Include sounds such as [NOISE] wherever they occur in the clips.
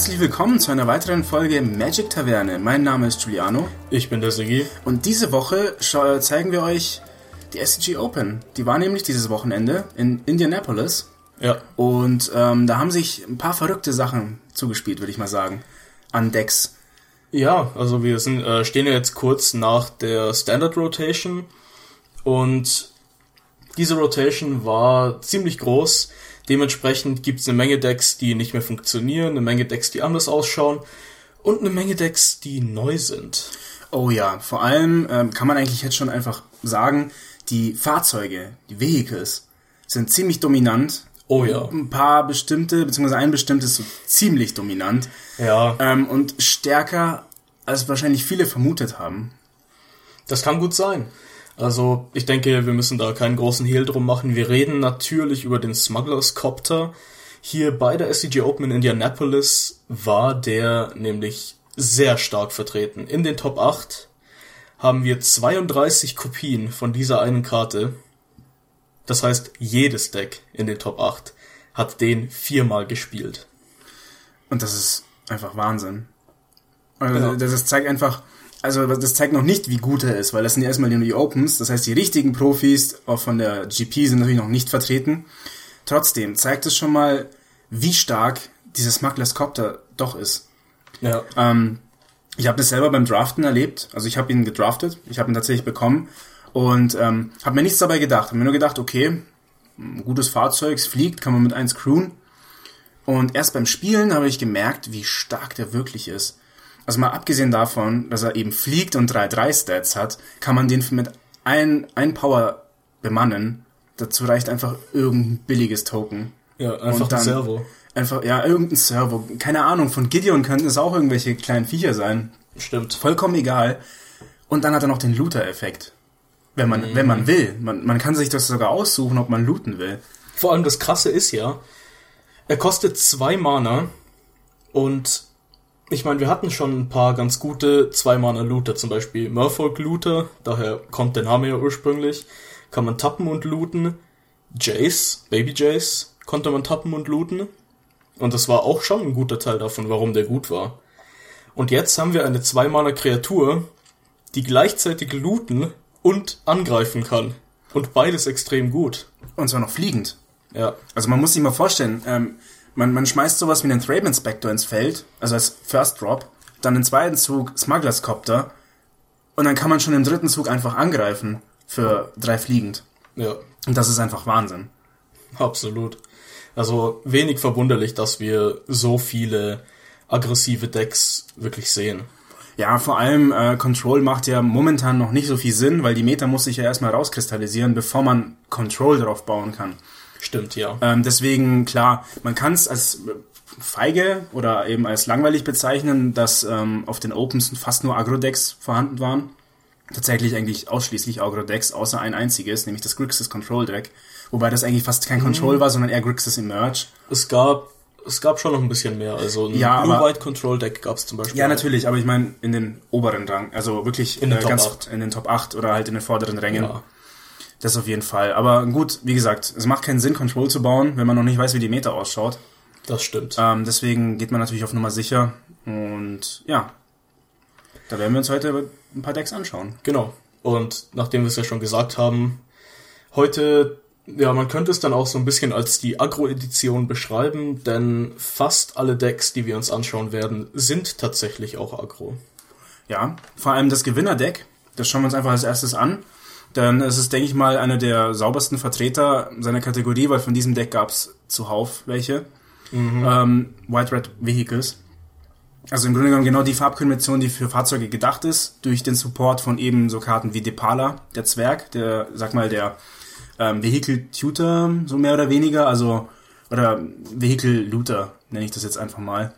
Herzlich willkommen zu einer weiteren Folge Magic Taverne. Mein Name ist Giuliano. Ich bin der Sigi. Und diese Woche zeigen wir euch die SCG Open. Die war nämlich dieses Wochenende in Indianapolis. Ja. Und ähm, da haben sich ein paar verrückte Sachen zugespielt, würde ich mal sagen, an Decks. Ja, also wir sind, äh, stehen ja jetzt kurz nach der Standard Rotation und diese Rotation war ziemlich groß. Dementsprechend gibt es eine Menge Decks, die nicht mehr funktionieren, eine Menge Decks, die anders ausschauen und eine Menge Decks, die neu sind. Oh ja, vor allem ähm, kann man eigentlich jetzt schon einfach sagen, die Fahrzeuge, die Vehicles, sind ziemlich dominant. Oh ja. Ein paar bestimmte, beziehungsweise ein bestimmtes so ziemlich dominant. Ja. Ähm, und stärker, als wahrscheinlich viele vermutet haben. Das kann gut sein. Also ich denke, wir müssen da keinen großen Hehl drum machen. Wir reden natürlich über den Smugglers Copter. Hier bei der SCG Open in Indianapolis war der nämlich sehr stark vertreten. In den Top 8 haben wir 32 Kopien von dieser einen Karte. Das heißt, jedes Deck in den Top 8 hat den viermal gespielt. Und das ist einfach Wahnsinn. Also, ja. Das zeigt einfach, also das zeigt noch nicht, wie gut er ist, weil das sind ja erstmal nur die Opens. Das heißt, die richtigen Profis auch von der GP sind natürlich noch nicht vertreten. Trotzdem zeigt es schon mal, wie stark dieses Smugglers Copter doch ist. Ja. Ähm, ich habe das selber beim Draften erlebt. Also ich habe ihn gedraftet, ich habe ihn tatsächlich bekommen und ähm, habe mir nichts dabei gedacht. Habe mir nur gedacht, okay, gutes Fahrzeug, es fliegt, kann man mit eins crewen. Und erst beim Spielen habe ich gemerkt, wie stark der wirklich ist. Also mal abgesehen davon, dass er eben fliegt und 3-3-Stats hat, kann man den mit ein, ein Power bemannen. Dazu reicht einfach irgendein billiges Token. Ja, einfach dann ein Servo. Einfach, ja, irgendein Servo. Keine Ahnung, von Gideon könnten es auch irgendwelche kleinen Viecher sein. Stimmt. Vollkommen egal. Und dann hat er noch den Looter-Effekt. Wenn man, mhm. wenn man will. Man, man kann sich das sogar aussuchen, ob man looten will. Vor allem das Krasse ist ja, er kostet zwei Mana und ich meine, wir hatten schon ein paar ganz gute zwei Mana Looter, zum Beispiel Murfolk Looter, daher kommt der Name ja ursprünglich. Kann man tappen und looten. Jace, Baby Jace, konnte man tappen und looten. Und das war auch schon ein guter Teil davon, warum der gut war. Und jetzt haben wir eine zweimaler Kreatur, die gleichzeitig looten und angreifen kann. Und beides extrem gut. Und zwar noch fliegend. Ja. Also man muss sich mal vorstellen, ähm, man, man schmeißt sowas wie einen Thrabe Inspector ins Feld, also als First Drop, dann im zweiten Zug Smugglers Copter und dann kann man schon im dritten Zug einfach angreifen für drei fliegend. Ja. Und das ist einfach Wahnsinn. Absolut. Also wenig verwunderlich, dass wir so viele aggressive Decks wirklich sehen. Ja, vor allem äh, Control macht ja momentan noch nicht so viel Sinn, weil die Meta muss sich ja erstmal rauskristallisieren, bevor man Control drauf bauen kann. Stimmt, ja. Ähm, deswegen, klar, man kann es als feige oder eben als langweilig bezeichnen, dass ähm, auf den Opens fast nur Agro-Decks vorhanden waren. Tatsächlich eigentlich ausschließlich Agro-Decks, außer ein einziges, nämlich das Grixis Control Deck. Wobei das eigentlich fast kein mhm. Control war, sondern eher Grixis Emerge. Es gab es gab schon noch ein bisschen mehr. Also ein ja, Blue-White Control Deck gab es zum Beispiel. Ja, natürlich, aber ich meine in den oberen Rang. Also wirklich in den, äh, Top ganz 8. in den Top 8 oder halt in den vorderen Rängen. Ja. Das auf jeden Fall. Aber gut, wie gesagt, es macht keinen Sinn, Control zu bauen, wenn man noch nicht weiß, wie die Meta ausschaut. Das stimmt. Ähm, deswegen geht man natürlich auf Nummer sicher. Und ja, da werden wir uns heute ein paar Decks anschauen. Genau. Und nachdem wir es ja schon gesagt haben, heute, ja, man könnte es dann auch so ein bisschen als die Agro-Edition beschreiben, denn fast alle Decks, die wir uns anschauen werden, sind tatsächlich auch Agro. Ja, vor allem das Gewinner-Deck, das schauen wir uns einfach als erstes an. Denn es ist, denke ich mal, einer der saubersten Vertreter seiner Kategorie, weil von diesem Deck gab es zuhauf welche. Mhm. Ähm, White Red Vehicles. Also im Grunde genommen genau die Farbkombination, die für Fahrzeuge gedacht ist, durch den Support von eben so Karten wie Depala, der Zwerg, der, sag mal, der ähm, Vehicle Tutor, so mehr oder weniger, also, oder Vehicle Looter, nenne ich das jetzt einfach mal.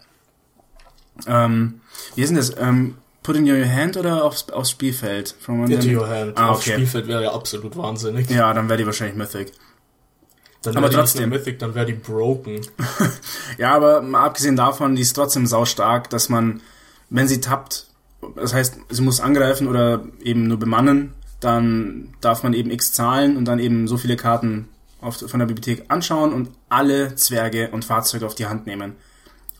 Ähm, wie ist denn das? Ähm, Put in your hand oder aufs, aufs Spielfeld? From Into your hand. Ah, okay. Aufs Spielfeld wäre ja absolut wahnsinnig. Ja, dann wäre die wahrscheinlich Mythic. Dann aber trotzdem. Mythic, dann wäre die broken. [LAUGHS] ja, aber mal abgesehen davon, die ist trotzdem sau stark, dass man, wenn sie tappt, das heißt, sie muss angreifen oder eben nur bemannen, dann darf man eben X zahlen und dann eben so viele Karten auf, von der Bibliothek anschauen und alle Zwerge und Fahrzeuge auf die Hand nehmen.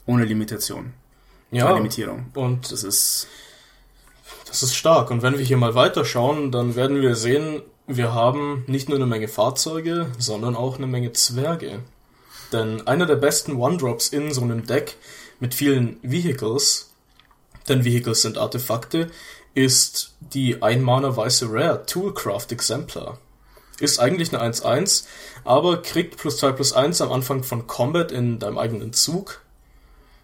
ohne Limitation. Ja, Limitierung. und Das ist, Das ist stark. Und wenn wir hier mal weiterschauen, dann werden wir sehen, wir haben nicht nur eine Menge Fahrzeuge, sondern auch eine Menge Zwerge. Denn einer der besten One-Drops in so einem Deck mit vielen Vehicles, denn Vehicles sind Artefakte, ist die Einmaner weiße Rare Toolcraft Exemplar. Ist eigentlich eine 1-1, aber kriegt plus 2 plus 1 am Anfang von Combat in deinem eigenen Zug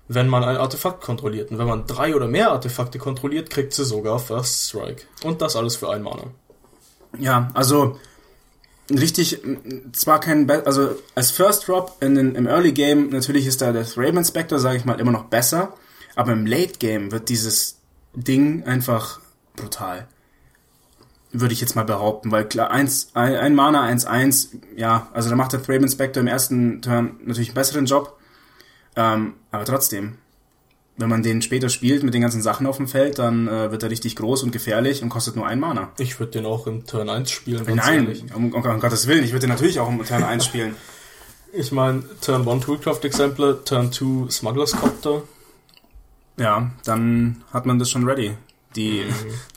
wenn man ein Artefakt kontrolliert. Und wenn man drei oder mehr Artefakte kontrolliert, kriegt sie sogar First Strike. Und das alles für ein Mana. ja, also, richtig, zwar kein, Be also, als First Drop in den, im Early Game, natürlich ist da der Raven Spectre, sage ich mal, immer noch besser, aber im Late Game wird dieses Ding einfach brutal. Würde ich jetzt mal behaupten, weil klar, eins, ein, ein Mana, 1-1, ja, also da macht der Thraben Spectre im ersten Turn natürlich einen besseren Job. Ähm, aber trotzdem, wenn man den später spielt mit den ganzen Sachen auf dem Feld, dann äh, wird er richtig groß und gefährlich und kostet nur ein Mana. Ich würde den auch im Turn 1 spielen. Nein, um, um, um Gottes Willen, ich würde den natürlich auch im Turn 1 spielen. [LAUGHS] Ich meine, Turn 1 Toolcraft Exemplar, Turn 2 Smugglers Copter. Ja, dann hat man das schon ready. Die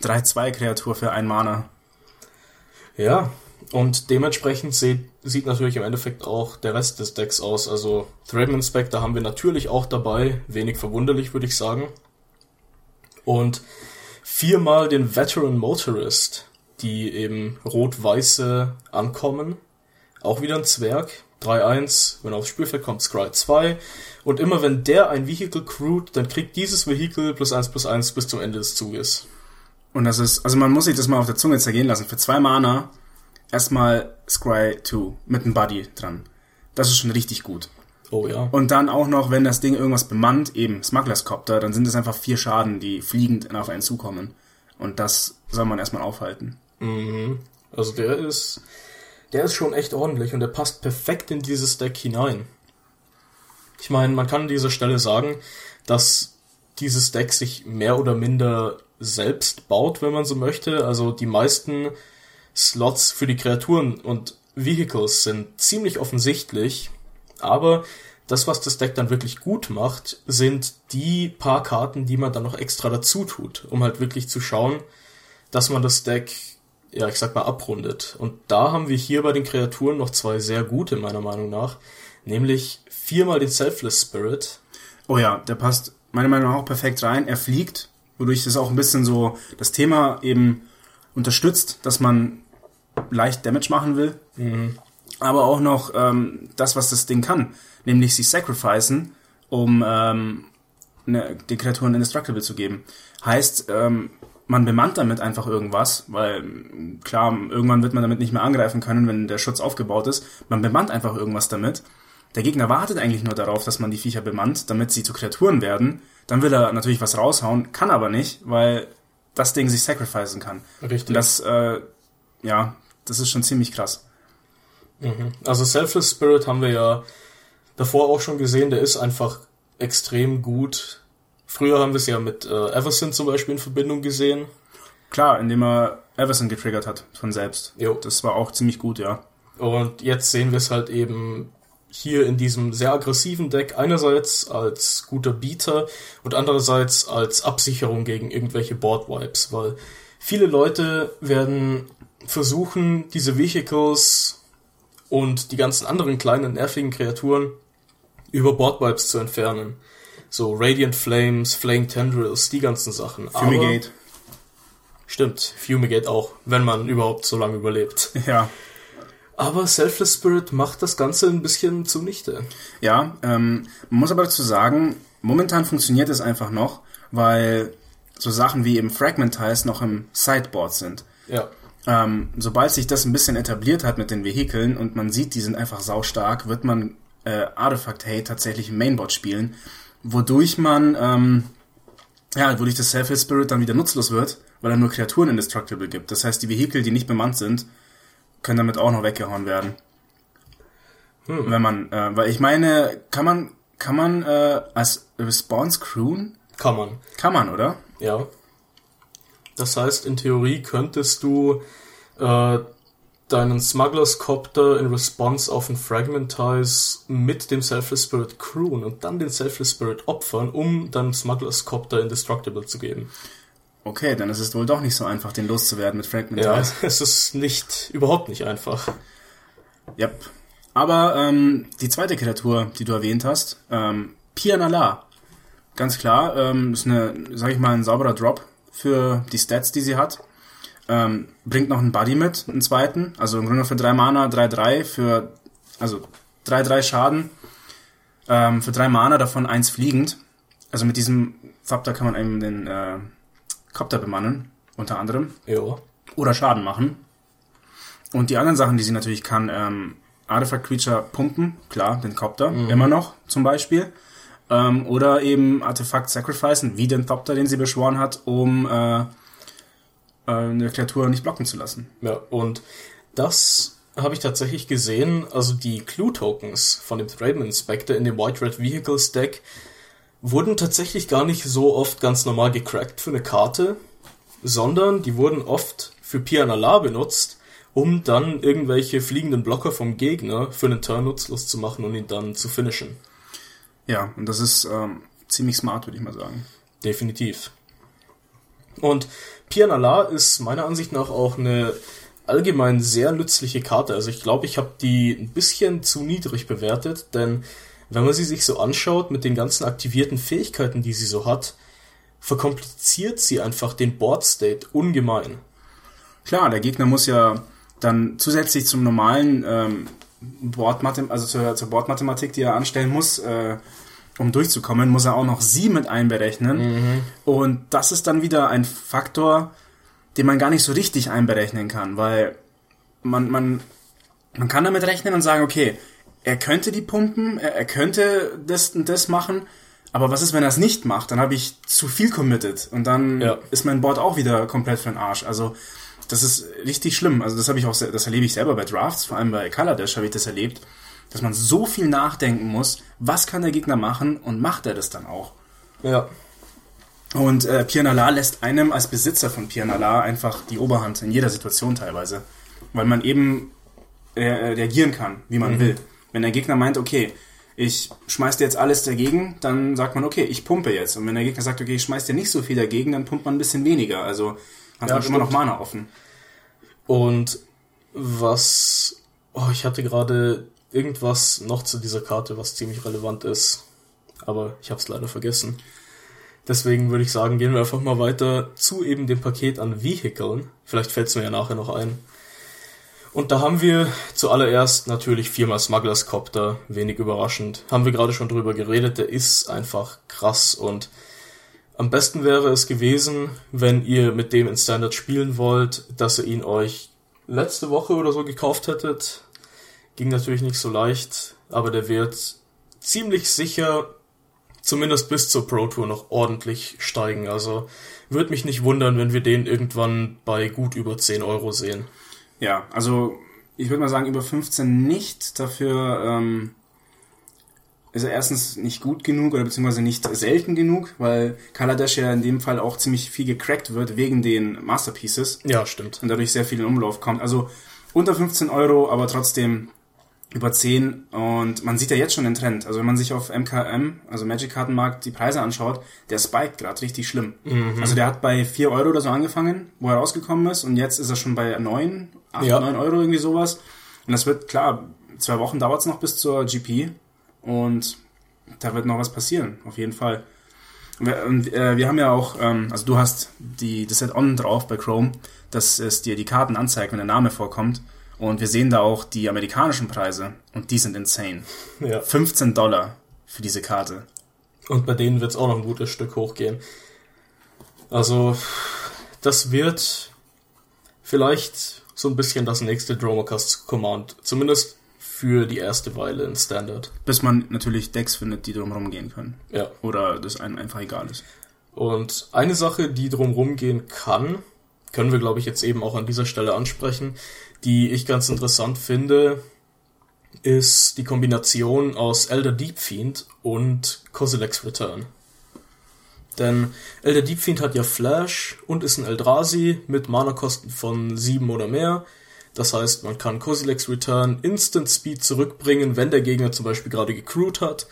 3-2-Kreatur für ein Mana. Ja, und dementsprechend sieht, sieht natürlich im Endeffekt auch der Rest des Decks aus. Also Thraben Inspector haben wir natürlich auch dabei, wenig verwunderlich würde ich sagen. Und viermal den Veteran Motorist, die eben rot-weiße ankommen. Auch wieder ein Zwerg. 3-1, wenn er aufs Spielfeld kommt, Scry 2. Und immer wenn der ein Vehicle crewt, dann kriegt dieses Vehicle plus 1 plus 1 bis zum Ende des Zuges. Und das ist, also man muss sich das mal auf der Zunge zergehen lassen. Für zwei Mana erstmal Scry 2 mit einem Buddy dran. Das ist schon richtig gut. Oh ja. Und dann auch noch, wenn das Ding irgendwas bemannt, eben Smugglers Copter, dann sind es einfach vier Schaden, die fliegend auf einen zukommen. Und das soll man erstmal aufhalten. Mhm. Also der ist, der ist schon echt ordentlich und der passt perfekt in dieses Deck hinein. Ich meine, man kann an dieser Stelle sagen, dass dieses Deck sich mehr oder minder selbst baut, wenn man so möchte. Also die meisten Slots für die Kreaturen und Vehicles sind ziemlich offensichtlich, aber das, was das Deck dann wirklich gut macht, sind die paar Karten, die man dann noch extra dazu tut, um halt wirklich zu schauen, dass man das Deck, ja, ich sag mal, abrundet. Und da haben wir hier bei den Kreaturen noch zwei sehr gute, meiner Meinung nach, nämlich viermal den Selfless Spirit. Oh ja, der passt meiner Meinung nach auch perfekt rein. Er fliegt, wodurch das auch ein bisschen so das Thema eben unterstützt, dass man leicht Damage machen will. Aber auch noch ähm, das, was das Ding kann, nämlich sie sacrificen, um ähm, ne, die Kreaturen indestructible zu geben. Heißt, ähm, man bemannt damit einfach irgendwas, weil klar, irgendwann wird man damit nicht mehr angreifen können, wenn der Schutz aufgebaut ist. Man bemannt einfach irgendwas damit. Der Gegner wartet eigentlich nur darauf, dass man die Viecher bemannt, damit sie zu Kreaturen werden. Dann will er natürlich was raushauen, kann aber nicht, weil das Ding sich sacrificen kann. Richtig. Und das, äh, ja, das ist schon ziemlich krass. Also Selfless Spirit haben wir ja davor auch schon gesehen, der ist einfach extrem gut. Früher haben wir es ja mit äh, Everson zum Beispiel in Verbindung gesehen. Klar, indem er Everson getriggert hat von selbst. Jo. Das war auch ziemlich gut, ja. Und jetzt sehen wir es halt eben hier in diesem sehr aggressiven Deck einerseits als guter Beater und andererseits als Absicherung gegen irgendwelche Board-Wipes, weil viele Leute werden versuchen, diese Vehicles und die ganzen anderen kleinen nervigen Kreaturen über Board-Wipes zu entfernen. So Radiant Flames, Flame Tendrils, die ganzen Sachen. Fumigate. Aber, stimmt, Fumigate auch, wenn man überhaupt so lange überlebt. Ja. Aber Selfless Spirit macht das Ganze ein bisschen zunichte. Ja, ähm, man muss aber dazu sagen, momentan funktioniert es einfach noch, weil so Sachen wie eben Fragmentize noch im Sideboard sind. Ja. Ähm, sobald sich das ein bisschen etabliert hat mit den Vehikeln und man sieht, die sind einfach saustark, wird man äh, Artifact Hate tatsächlich im Mainboard spielen, wodurch man, ähm, ja, wodurch das Selfless Spirit dann wieder nutzlos wird, weil er nur Kreaturen indestructible gibt. Das heißt, die Vehikel, die nicht bemannt sind, können damit auch noch weggehauen werden. Wenn man, äh, weil ich meine, kann man, kann man äh, als Response crewen? Kann man. Kann man, oder? Ja. Das heißt, in Theorie könntest du äh, deinen Smugglers Copter in Response auf ein Fragmentize mit dem Selfless Spirit crewen und dann den Selfless Spirit opfern, um dann Smugglers Copter Indestructible zu geben. Okay, dann ist es wohl doch nicht so einfach, den loszuwerden mit Fragmentize. Ja, [LAUGHS] es ist nicht, überhaupt nicht einfach. Yep. Aber ähm, die zweite Kreatur, die du erwähnt hast, ähm, Pianala. Ganz klar, ähm, ist eine, sag ich mal, ein sauberer Drop für die Stats, die sie hat. Ähm, bringt noch einen Buddy mit, einen zweiten. Also im Grunde für drei Mana, 3-3 für, also 3-3 Schaden. Ähm, für drei Mana, davon eins fliegend. Also mit diesem Thapter kann man eben den äh, Copter bemannen, unter anderem. Ja. Oder Schaden machen. Und die anderen Sachen, die sie natürlich kann, ähm, Artifact Creature pumpen, klar, den Copter, mhm. immer noch zum Beispiel. Ähm, oder eben Artefakt sacrificen, wie den Thopter, den sie beschworen hat, um äh, äh, eine Kreatur nicht blocken zu lassen. Ja, und das habe ich tatsächlich gesehen, also die Clue-Tokens von dem Thraben Inspector in dem White Red Vehicles Deck wurden tatsächlich gar nicht so oft ganz normal gecrackt für eine Karte, sondern die wurden oft für Pianala benutzt, um dann irgendwelche fliegenden Blocker vom Gegner für einen Turn nutzlos zu machen und ihn dann zu finishen. Ja, und das ist ähm, ziemlich smart, würde ich mal sagen. Definitiv. Und Pianala ist meiner Ansicht nach auch eine allgemein sehr nützliche Karte. Also ich glaube, ich habe die ein bisschen zu niedrig bewertet, denn wenn man sie sich so anschaut mit den ganzen aktivierten Fähigkeiten, die sie so hat, verkompliziert sie einfach den Board State ungemein. Klar, der Gegner muss ja dann zusätzlich zum normalen ähm, Bordmathematik, also zur, zur Bordmathematik, die er anstellen muss, äh, um durchzukommen, muss er auch noch sie mit einberechnen. Mhm. Und das ist dann wieder ein Faktor, den man gar nicht so richtig einberechnen kann, weil man, man, man kann damit rechnen und sagen, okay, er könnte die pumpen, er, er könnte das und das machen, aber was ist, wenn er es nicht macht? Dann habe ich zu viel committed und dann ja. ist mein Board auch wieder komplett für den Arsch. Also das ist richtig schlimm. Also das habe ich auch, das erlebe ich selber bei Drafts, vor allem bei Color Dash habe ich das erlebt, dass man so viel nachdenken muss, was kann der Gegner machen und macht er das dann auch. Ja. Und äh, Pianala lässt einem als Besitzer von Pianala einfach die Oberhand in jeder Situation teilweise, weil man eben äh, reagieren kann, wie man mhm. will. Wenn der Gegner meint, okay, ich schmeiß dir jetzt alles dagegen, dann sagt man, okay, ich pumpe jetzt. Und wenn der Gegner sagt, okay, ich schmeiß dir nicht so viel dagegen, dann pumpt man ein bisschen weniger. Also man ja, hat immer noch Mana offen. Und was. Oh, ich hatte gerade irgendwas noch zu dieser Karte, was ziemlich relevant ist. Aber ich habe es leider vergessen. Deswegen würde ich sagen, gehen wir einfach mal weiter zu eben dem Paket an Vehikeln. Vielleicht fällt es mir ja nachher noch ein. Und da haben wir zuallererst natürlich viermal Smugglers Copter, wenig überraschend. Haben wir gerade schon drüber geredet, der ist einfach krass und am besten wäre es gewesen, wenn ihr mit dem in Standard spielen wollt, dass ihr ihn euch letzte Woche oder so gekauft hättet. Ging natürlich nicht so leicht, aber der wird ziemlich sicher zumindest bis zur Pro Tour noch ordentlich steigen. Also würde mich nicht wundern, wenn wir den irgendwann bei gut über 10 Euro sehen. Ja, also ich würde mal sagen über 15 nicht. Dafür ähm, ist er erstens nicht gut genug oder beziehungsweise nicht selten genug, weil Kaladesh ja in dem Fall auch ziemlich viel gecrackt wird wegen den Masterpieces. Ja, stimmt. Und dadurch sehr viel in Umlauf kommt. Also unter 15 Euro, aber trotzdem über 10 und man sieht ja jetzt schon den Trend. Also wenn man sich auf MKM, also Magic Kartenmarkt, die Preise anschaut, der spiked gerade richtig schlimm. Mhm. Also der hat bei 4 Euro oder so angefangen, wo er rausgekommen ist und jetzt ist er schon bei 9, 8, ja. 9 Euro irgendwie sowas. Und das wird, klar, zwei Wochen dauert es noch bis zur GP und da wird noch was passieren, auf jeden Fall. Und äh, wir haben ja auch, ähm, also du hast die, das Set on drauf bei Chrome, dass es dir die Karten anzeigt, wenn der Name vorkommt. Und wir sehen da auch die amerikanischen Preise und die sind insane. Ja. 15 Dollar für diese Karte. Und bei denen wird es auch noch ein gutes Stück hochgehen. Also, das wird vielleicht so ein bisschen das nächste Dromocast Command. Zumindest für die erste Weile in Standard. Bis man natürlich Decks findet, die drumherum gehen können. Ja. Oder das einem einfach egal ist. Und eine Sache, die drumherum gehen kann, können wir, glaube ich, jetzt eben auch an dieser Stelle ansprechen, die ich ganz interessant finde, ist die Kombination aus Elder Deep Fiend und Kozilek's Return. Denn Elder Deep Fiend hat ja Flash und ist ein Eldrazi mit Mana-Kosten von 7 oder mehr Das heißt, man kann Kozilek's Return Instant Speed zurückbringen, wenn der Gegner zum Beispiel gerade gecrewt hat,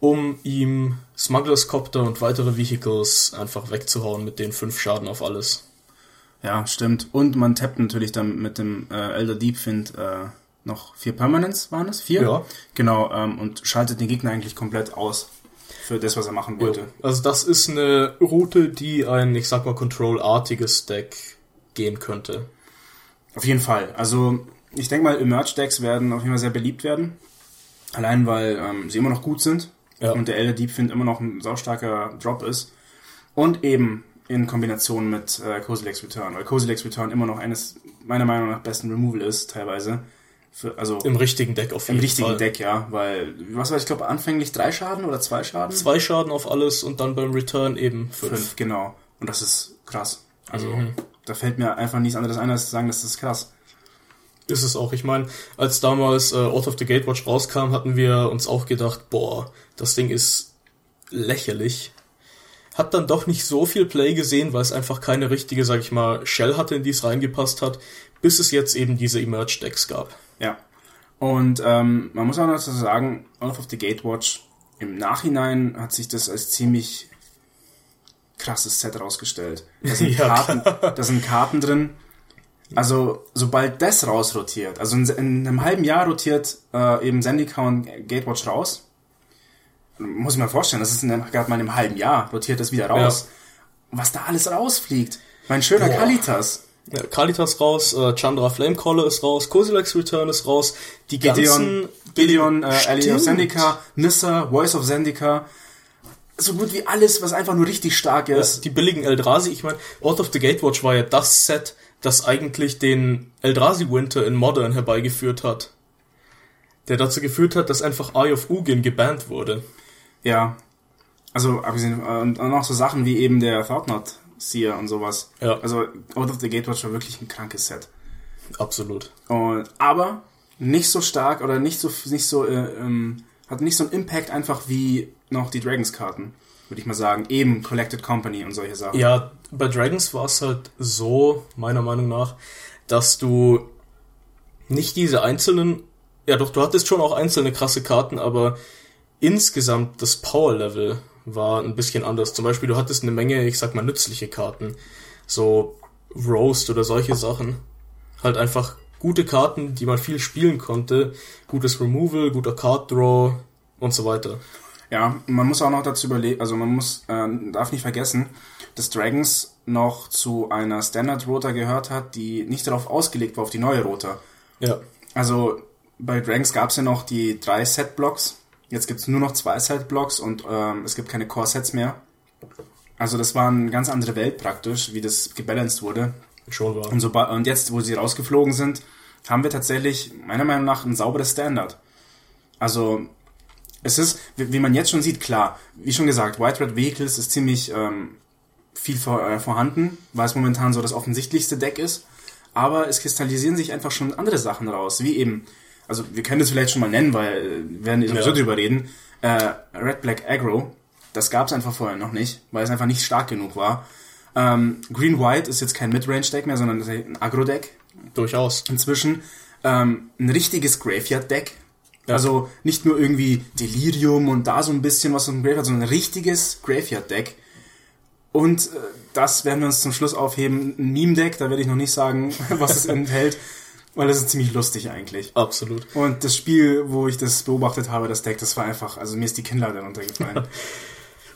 um ihm Smugglers Copter und weitere Vehicles einfach wegzuhauen mit den fünf Schaden auf alles. Ja, stimmt. Und man tappt natürlich dann mit dem äh, Elder Deep Find äh, noch vier Permanents, waren es? Vier? Ja. Genau, ähm, und schaltet den Gegner eigentlich komplett aus für das, was er machen wollte. Ja. Also das ist eine Route, die ein, ich sag mal, Control-artiges Deck gehen könnte. Auf jeden Fall. Also ich denke mal, Emerge-Decks werden auf jeden Fall sehr beliebt werden. Allein weil ähm, sie immer noch gut sind Ja. und der Elder Deep Find immer noch ein saustarker Drop ist. Und eben in Kombination mit äh, Kozilek's Return, weil Kozilek's Return immer noch eines meiner Meinung nach besten Removal ist, teilweise. Für, also Im richtigen Deck auf im jeden richtigen Fall. Deck, ja, weil, was war ich glaube, anfänglich drei Schaden oder zwei Schaden? Zwei Schaden auf alles und dann beim Return eben fünf. Fünf, genau. Und das ist krass. Also, Mhm. da fällt mir einfach nichts anderes ein, als zu sagen, das ist krass. Ist es auch. Ich meine, als damals äh, Out of the Gatewatch rauskam, hatten wir uns auch gedacht, boah, das Ding ist lächerlich. Hat dann doch nicht so viel Play gesehen, weil es einfach keine richtige, sag ich mal, Shell hatte, in die es reingepasst hat, bis es jetzt eben diese Emerge-Decks gab. Ja. Und ähm, man muss auch noch dazu sagen, Out of the Gatewatch, im Nachhinein hat sich das als ziemlich krasses Set rausgestellt. Da sind, [LAUGHS] Ja, Karten, da sind Karten drin. Also, sobald das rausrotiert, also in, in einem halben Jahr rotiert äh, eben Zendika und Gatewatch raus. Muss ich mir vorstellen, das ist gerade mal in einem halben Jahr rotiert das wieder raus. Was da alles rausfliegt. Mein schöner Boah. Kalitas. Ja, Kalitas raus, äh, Chandra Flamecaller ist raus, Kozilek's Return ist raus, die Gideon, ganzen Gideon, äh, Ellie of. Zendika, Nissa, Voice of Zendika. So gut wie alles, was einfach nur richtig stark ist. die billigen Eldrazi, ich meine, Out of the Gatewatch war ja das Set, das eigentlich den Eldrazi Winter in Modern herbeigeführt hat. Der dazu geführt hat, dass einfach Eye of Ugin gebannt wurde. Ja. Also, abgesehen, äh, und auch so Sachen wie eben der Thoughtnot Seer und sowas. Ja. Also, Out of the Gatewatch war wirklich ein krankes Set. Absolut. Und, aber nicht so stark oder nicht so, nicht so, äh, ähm, hat nicht so einen Impact einfach wie noch die Dragons-Karten, würde ich mal sagen. Eben Collected Company und solche Sachen. Ja, bei Dragons war es halt so, meiner Meinung nach, dass du nicht diese einzelnen, ja doch, du hattest schon auch einzelne krasse Karten, aber insgesamt das Power-Level war ein bisschen anders. Zum Beispiel, du hattest eine Menge, ich sag mal, nützliche Karten. So Roast oder solche Sachen. Halt einfach gute Karten, die man viel spielen konnte. Gutes Removal, guter Card Draw und so weiter. Ja, man muss auch noch dazu überlegen, also man muss, äh, darf nicht vergessen, dass Dragons noch zu einer Standard Rota gehört hat, die nicht darauf ausgelegt war, auf die neue Rota. Ja. Also bei Dragons gab es ja noch die drei Set-Blocks, jetzt gibt es nur noch zwei Set-Blocks und ähm, es gibt keine Core-Sets mehr. Also das war eine ganz andere Welt praktisch, wie das gebalanced wurde. Schon war. Und, so, und jetzt, wo sie rausgeflogen sind, haben wir tatsächlich meiner Meinung nach ein sauberes Standard. Also es ist, wie, wie man jetzt schon sieht, klar, wie schon gesagt, White Red Vehicles ist ziemlich ähm, viel vor, äh, vorhanden, weil es momentan so das offensichtlichste Deck ist. Aber es kristallisieren sich einfach schon andere Sachen raus, wie eben, also wir können das vielleicht schon mal nennen, weil äh, wir werden sowieso Ja. drüber reden. Äh, Red Black Aggro, das gab es einfach vorher noch nicht, weil es einfach nicht stark genug war. Ähm, Green White ist jetzt kein Midrange-Deck mehr, sondern ein Agro-Deck Durchaus. inzwischen. Ähm, ein richtiges Graveyard-Deck. Also nicht nur irgendwie Delirium und da so ein bisschen was im Graveyard, sondern ein richtiges Graveyard-Deck. Und äh, das werden wir uns zum Schluss aufheben. Ein Meme-Deck, da werde ich noch nicht sagen, [LAUGHS] was es [LAUGHS] enthält, weil das ist ziemlich lustig eigentlich. Absolut. Und das Spiel, wo ich das beobachtet habe, das Deck, das war einfach, also mir ist die Kinnlade runtergefallen. [LAUGHS]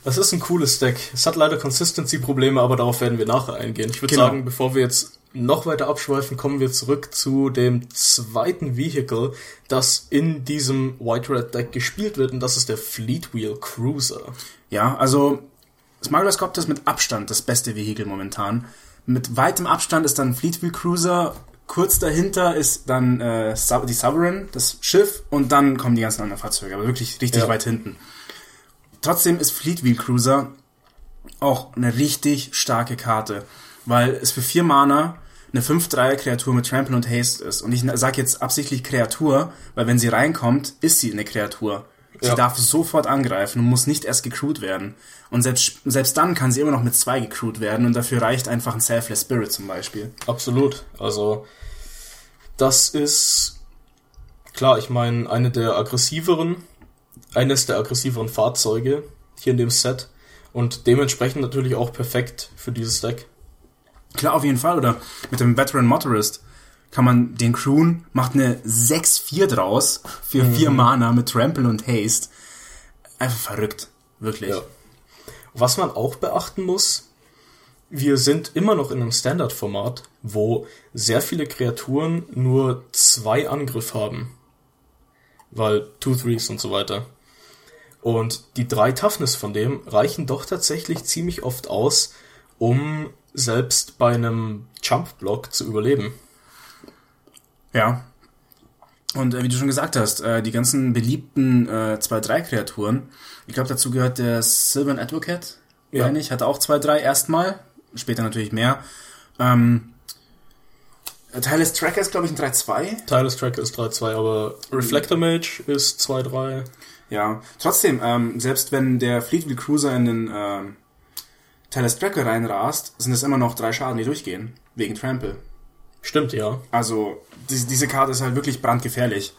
Das ist ein cooles Deck. Es hat leider Consistency-Probleme, aber darauf werden wir nachher eingehen. Ich würde Genau. sagen, bevor wir jetzt noch weiter abschweifen, kommen wir zurück zu dem zweiten Vehicle, das in diesem White Red Deck gespielt wird, und das ist der Fleetwheel Cruiser. Ja, also Smugglers Copter ist mit Abstand das beste Vehikel momentan. Mit weitem Abstand ist dann Fleetwheel Cruiser, kurz dahinter ist dann äh, die Sovereign, das Schiff, und dann kommen die ganzen anderen Fahrzeuge, aber wirklich richtig Ja. weit hinten. Trotzdem ist Fleetwheel Cruiser auch eine richtig starke Karte, weil es für vier Mana eine 5-3er-Kreatur mit Trample und Haste ist. Und ich sage jetzt absichtlich Kreatur, weil wenn sie reinkommt, ist sie eine Kreatur. Sie Ja. darf sofort angreifen und muss nicht erst gecrewt werden. Und selbst, selbst dann kann sie immer noch mit zwei gecrewt werden und dafür reicht einfach ein Selfless Spirit zum Beispiel. Absolut. Also, Das ist klar, ich meine, eine der aggressiveren, eines der aggressiveren Fahrzeuge hier in dem Set und dementsprechend natürlich auch perfekt für dieses Deck. Klar, auf jeden Fall. Oder mit dem Veteran Motorist kann man den crewen, macht eine 6-4 draus für 4 mhm. Mana mit Trample und Haste. Einfach verrückt. Wirklich. Ja. Was man auch beachten muss, wir sind immer noch in einem Standard-Format, wo sehr viele Kreaturen nur zwei Angriff haben. Weil Two Threes und so weiter. Und die drei Toughness von dem reichen doch tatsächlich ziemlich oft aus, um selbst bei einem Jump-Block zu überleben. Ja. Und äh, wie du schon gesagt hast, äh, die ganzen beliebten äh, 2-3-Kreaturen, ich glaube, dazu gehört der Sylvan Advocate, ja. meine ich, hat auch 2-3 erstmal, später natürlich mehr. Ähm, Tylus Tracker ist, glaube ich, ein 3-2. Tylus Tracker ist 3-2, aber Reflector Mage ist 2-3. Ja, trotzdem, ähm, selbst wenn der Fleetwheel Cruiser in den ähm, Tylus Tracker reinrast, sind es immer noch drei Schaden, die durchgehen, wegen Trample. Stimmt, ja. Also, die, diese Karte ist halt wirklich brandgefährlich,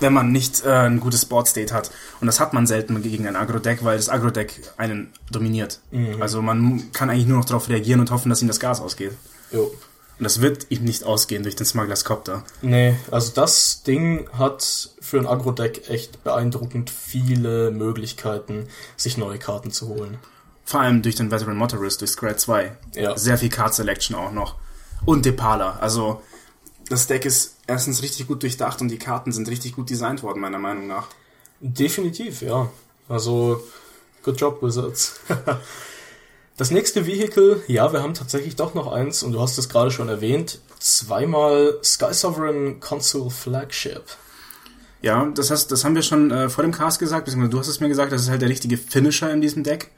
wenn man nicht äh, ein gutes Board State hat. Und das hat man selten gegen ein Agro-Deck, weil das Agro-Deck einen dominiert. Mhm. Also man kann eigentlich nur noch darauf reagieren und hoffen, dass ihm das Gas ausgeht. Jo. Und das wird ihm nicht ausgehen durch den Smugglers Copter. Nee, also das Ding hat für ein Agro-Deck echt beeindruckend viele Möglichkeiten, sich neue Karten zu holen. Vor allem durch den Veteran Motorist, durch Scry 2. Ja. Sehr viel Card Selection auch noch. Und Depala. Also, das Deck ist erstens richtig gut durchdacht und die Karten sind richtig gut designt worden, meiner Meinung nach. Definitiv, ja. Also, good job, Wizards. [LAUGHS] das nächste Vehicle, ja, wir haben tatsächlich doch noch eins und du hast es gerade schon erwähnt. Zweimal Sky Sovereign Consul Flagship. Ja, das, heißt, das haben wir schon äh, vor dem Cast gesagt, beziehungsweise du hast es mir gesagt, das ist halt der richtige Finisher in diesem Deck.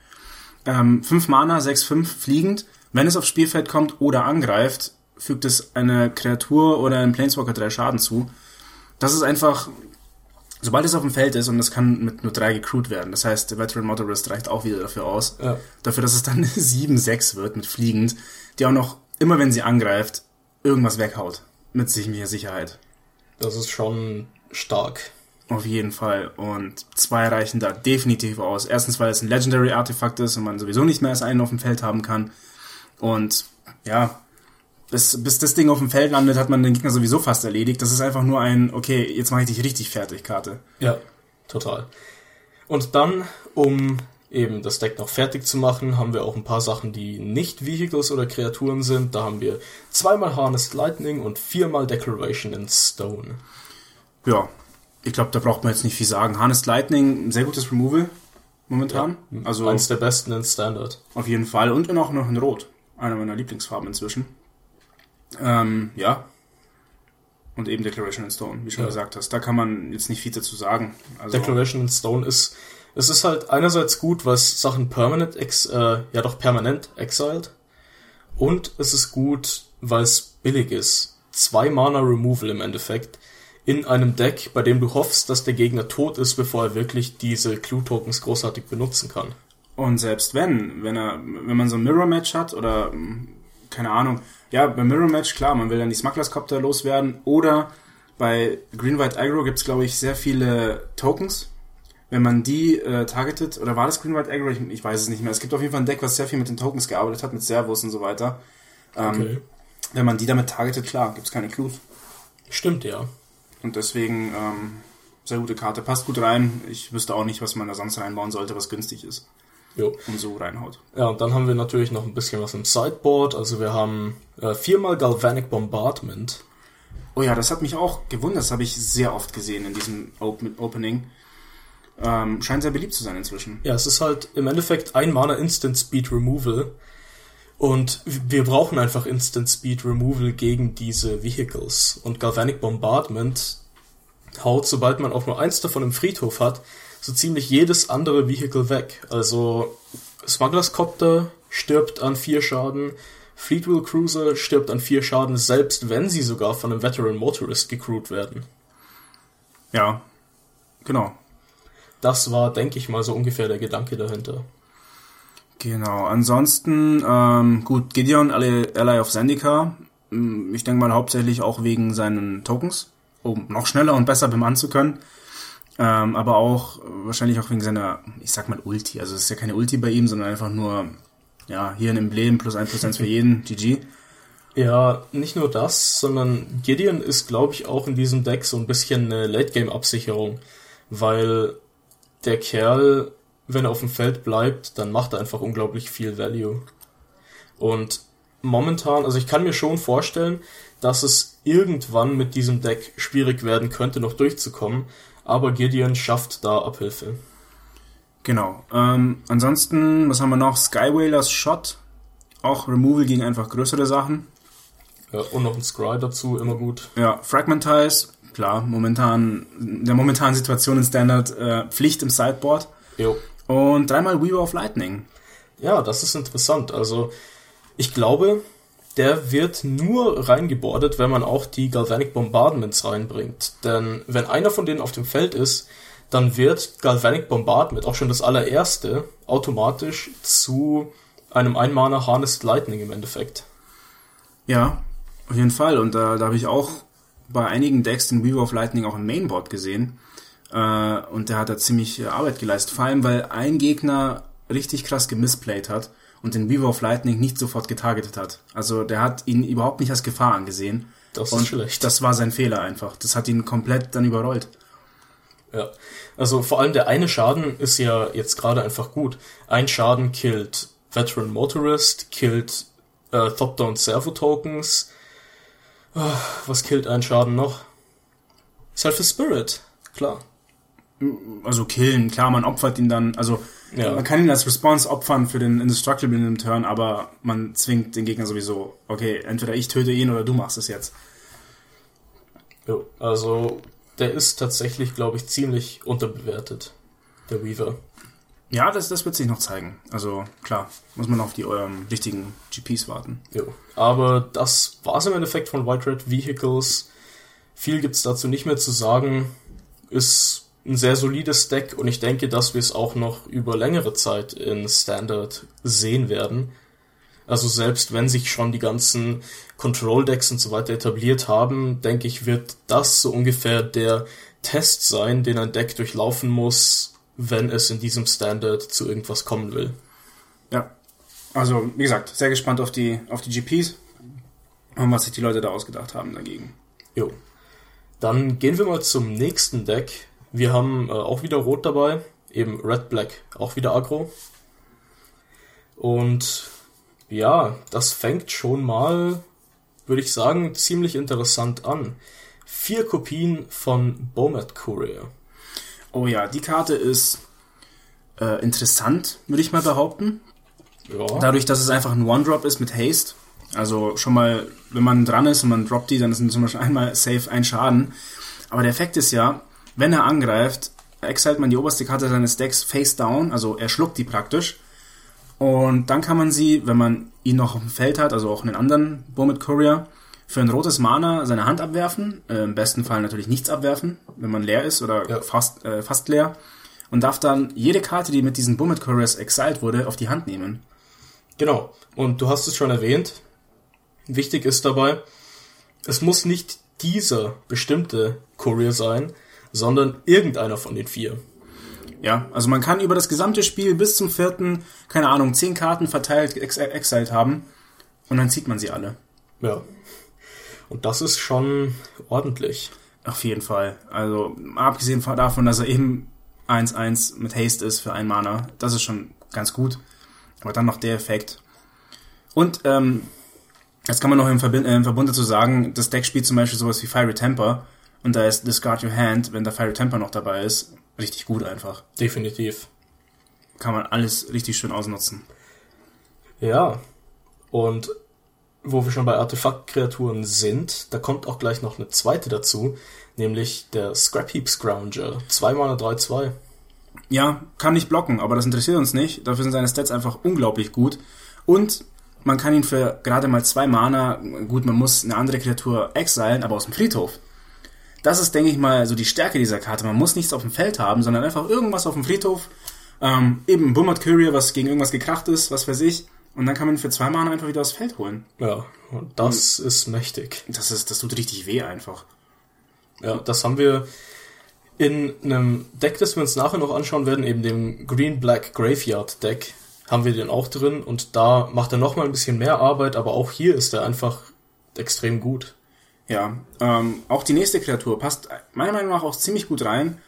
Ähm, 5 Mana, 6-5 fliegend. Wenn es aufs Spielfeld kommt oder angreift, fügt es eine Kreatur oder einem Planeswalker drei Schaden zu. Das ist einfach, sobald es auf dem Feld ist, und das kann mit nur drei gecrewt werden, das heißt, der Veteran Motorist reicht auch wieder dafür aus, ja. dafür, dass es dann [LAUGHS] 7-6 wird mit fliegend, die auch noch, immer wenn sie angreift, irgendwas weghaut. Mit sicherer Sicherheit. Das ist schon stark. Auf jeden Fall. Und zwei reichen da definitiv aus. Erstens, weil es ein Legendary Artefakt ist und man sowieso nicht mehr als einen auf dem Feld haben kann. Und ja, bis, bis das Ding auf dem Feld landet, hat man den Gegner sowieso fast erledigt. Das ist einfach nur ein, okay, jetzt mache ich dich richtig fertig, Karte. Ja, total. Und dann, um eben das Deck noch fertig zu machen, haben wir auch ein paar Sachen, die nicht Vehicles oder Kreaturen sind. Da haben wir zweimal Harnessed Lightning und viermal Decoration in Stone. Ja, ich glaube, da braucht man jetzt nicht viel sagen. Harnessed Lightning, ein sehr gutes Removal momentan. Ja, also eins der besten in Standard. Auf jeden Fall. Und auch noch in Rot. Einer meiner Lieblingsfarben inzwischen. Ähm, ja. Und eben Declaration in Stone, wie schon ja. gesagt hast. Da kann man jetzt nicht viel dazu sagen. Also Declaration in Stone ist, es ist halt einerseits gut, was Sachen permanent ex, äh, ja doch permanent exiled. Und es ist gut, weil es billig ist. Zwei Mana Removal im Endeffekt in einem Deck, bei dem du hoffst, dass der Gegner tot ist, bevor er wirklich diese Clue-Tokens großartig benutzen kann. Und selbst wenn, wenn er, wenn man so ein Mirror-Match hat oder keine Ahnung, ja, beim Mirror-Match, klar, man will dann die Smugglers-Copter loswerden oder bei Green White Aggro gibt es, glaube ich, sehr viele Tokens. Wenn man die äh, targetet, oder war das Green White Aggro? Ich, ich, weiß es nicht mehr. Es gibt auf jeden Fall ein Deck, was sehr viel mit den Tokens gearbeitet hat, mit Servos und so weiter. Ähm, okay. Wenn man die damit targetet, klar, gibt es keine Clues. Stimmt, ja. Und deswegen ähm, sehr gute Karte. Passt gut rein. Ich wüsste auch nicht, was man da sonst reinbauen sollte, was günstig ist. Jo. Und so reinhaut. Ja, und dann haben wir natürlich noch ein bisschen was im Sideboard. Also wir haben äh, viermal Galvanic Bombardment. Oh ja, das hat mich auch gewundert. Das habe ich sehr oft gesehen in diesem Open Opening. Ähm, scheint sehr beliebt zu sein inzwischen. Ja, es ist halt im Endeffekt ein Mana Instant Speed Removal. Und wir brauchen einfach Instant Speed Removal gegen diese Vehicles. Und Galvanic Bombardment haut, sobald man auch nur eins davon im Friedhof hat, so ziemlich jedes andere Vehicle weg. Also Smugglers Copter stirbt an vier Schaden, Fleetwheel Cruiser stirbt an vier Schaden, selbst wenn sie sogar von einem Veteran Motorist gecrewt werden. Ja, genau. Das war, denke ich mal, so ungefähr der Gedanke dahinter. Genau, ansonsten, ähm, gut, Gideon, Ally of Zendika, Ich denke mal hauptsächlich auch wegen seinen Tokens, um noch schneller und besser bemannen zu können. Ähm, aber auch wahrscheinlich auch wegen seiner, ich sag mal Ulti. Also es ist ja keine Ulti bei ihm, sondern einfach nur, ja, hier ein Emblem plus 1% für jeden, GG. Ja, nicht nur das, sondern Gideon ist, glaube ich, auch in diesem Deck so ein bisschen eine Late-Game-Absicherung, weil der Kerl, wenn er auf dem Feld bleibt, dann macht er einfach unglaublich viel Value. Und momentan, also ich kann mir schon vorstellen, dass es irgendwann mit diesem Deck schwierig werden könnte, noch durchzukommen, aber Gideon schafft da Abhilfe. Genau. Ähm, ansonsten, was haben wir noch? Skywhalers Shot. Auch Removal gegen einfach größere Sachen. Ja, und noch ein Scry dazu, immer gut. Ja, Fragmentize, klar, momentan, in der momentanen Situation in Standard äh, Pflicht im Sideboard. Jo. Und dreimal Weaver of Lightning. Ja, das ist interessant. Also, ich glaube, der wird nur reingebordet, wenn man auch die Galvanic Bombardments reinbringt. Denn wenn einer von denen auf dem Feld ist, dann wird Galvanic Bombardment, auch schon das allererste, automatisch zu einem Einmaner Harnessed Lightning im Endeffekt. Ja, auf jeden Fall. Und da, da habe ich auch bei einigen Decks den Weaver of Lightning auch im Mainboard gesehen. Äh, und der hat da ziemlich Arbeit geleistet. Vor allem, weil ein Gegner richtig krass gemisplayt hat und den Weaver of Lightning nicht sofort getargetet hat. Also der hat ihn überhaupt nicht als Gefahr angesehen. Das und ist schlecht. das war sein Fehler einfach. Das hat ihn komplett dann überrollt. Ja. Also vor allem der eine Schaden ist ja jetzt gerade einfach gut. Ein Schaden killt Veteran Motorist, killt äh, Top-Down Servo Tokens. Ah, was killt ein Schaden noch? Self Spirit, klar. Also killen, klar, man opfert ihn dann, also Ja. man kann ihn als Response opfern für den Indestructible in dem Turn, aber man zwingt den Gegner sowieso, okay, entweder ich töte ihn oder du machst es jetzt. Jo, also der ist tatsächlich, glaube ich, ziemlich unterbewertet, der Weaver. Ja, das, das wird sich noch zeigen. Also klar, muss man auf die ähm, richtigen GPs warten. Jo. Aber das war's im Endeffekt von White Red Vehicles. Viel gibt's dazu nicht mehr zu sagen. Ist ein sehr solides Deck und ich denke, dass wir es auch noch über längere Zeit in Standard sehen werden. Also selbst wenn sich schon die ganzen Control-Decks und so weiter etabliert haben, denke ich, wird das so ungefähr der Test sein, den ein Deck durchlaufen muss, wenn es in diesem Standard zu irgendwas kommen will. Ja. Also, wie gesagt, sehr gespannt auf die, auf die GPs und was sich die Leute da ausgedacht haben dagegen. Jo. Dann gehen wir mal zum nächsten Deck. Wir haben äh, auch wieder Rot dabei, eben Red Black, auch wieder Aggro. Und ja, das fängt schon mal, würde ich sagen, ziemlich interessant an. Vier Kopien von Bomat Courier. Oh ja, die Karte ist äh, interessant, würde ich mal behaupten. Ja, Dadurch, dass es einfach ein One-Drop ist mit Haste. Also schon mal, wenn man dran ist und man droppt die, dann sind zum Beispiel einmal safe ein Schaden. Aber der Effekt ist ja, wenn er angreift, exilt man die oberste Karte seines Decks face down, also er schluckt die praktisch. Und dann kann man sie, wenn man ihn noch auf dem Feld hat, also auch einen anderen Bomit Courier, für ein rotes Mana seine Hand abwerfen. Äh, Im besten Fall natürlich nichts abwerfen, wenn man leer ist oder Ja. fast, äh, fast leer. Und darf dann jede Karte, die mit diesen Bomit Couriers exiled wurde, auf die Hand nehmen. genau. Und du hast es schon erwähnt. Wichtig ist dabei, es muss nicht dieser bestimmte Courier sein, sondern irgendeiner von den vier. Ja, also man kann über das gesamte Spiel bis zum vierten, keine Ahnung, zehn Karten verteilt ex exiled haben und dann zieht man sie alle. Ja. Und das ist schon ordentlich. Auf jeden Fall. Also abgesehen von- davon, dass er eben 1-1 mit Haste ist für ein Mana, das ist schon ganz gut. Aber dann noch der Effekt. Und ähm, jetzt kann man noch im, Verbind äh, im Verbund dazu sagen, das Deck spielt zum Beispiel sowas wie Fiery Temper und da ist Discard Your Hand, wenn der Fiery Temper noch dabei ist, richtig gut einfach. Definitiv. Kann man alles richtig schön ausnutzen. Ja. Und wo wir schon bei Artefaktkreaturen sind, da kommt auch gleich noch eine zweite dazu, nämlich der Scrap Heap Scrounger. 2 Mana 3-2. Ja, kann nicht blocken, aber das interessiert uns nicht. Dafür sind seine Stats einfach unglaublich gut. Und man kann ihn für gerade mal zwei Mana, gut, man muss eine andere Kreatur exilen, aber aus dem Friedhof. Das ist, denke ich mal, so die Stärke dieser Karte. Man muss nichts auf dem Feld haben, sondern einfach irgendwas auf dem Friedhof. Ähm, eben ein Bummert Courier, was gegen irgendwas gekracht ist, was weiß ich. Und dann kann man ihn für zwei Mana einfach wieder aufs Feld holen. Ja, und das und ist mächtig. Das ist, das tut richtig weh einfach. Ja, das haben wir in einem Deck, das wir uns nachher noch anschauen werden, eben dem Green Black Graveyard Deck, haben wir den auch drin und da macht er nochmal ein bisschen mehr Arbeit, aber auch hier ist er einfach extrem gut. Ja, ähm, auch die nächste Kreatur passt meiner Meinung nach auch ziemlich gut rein.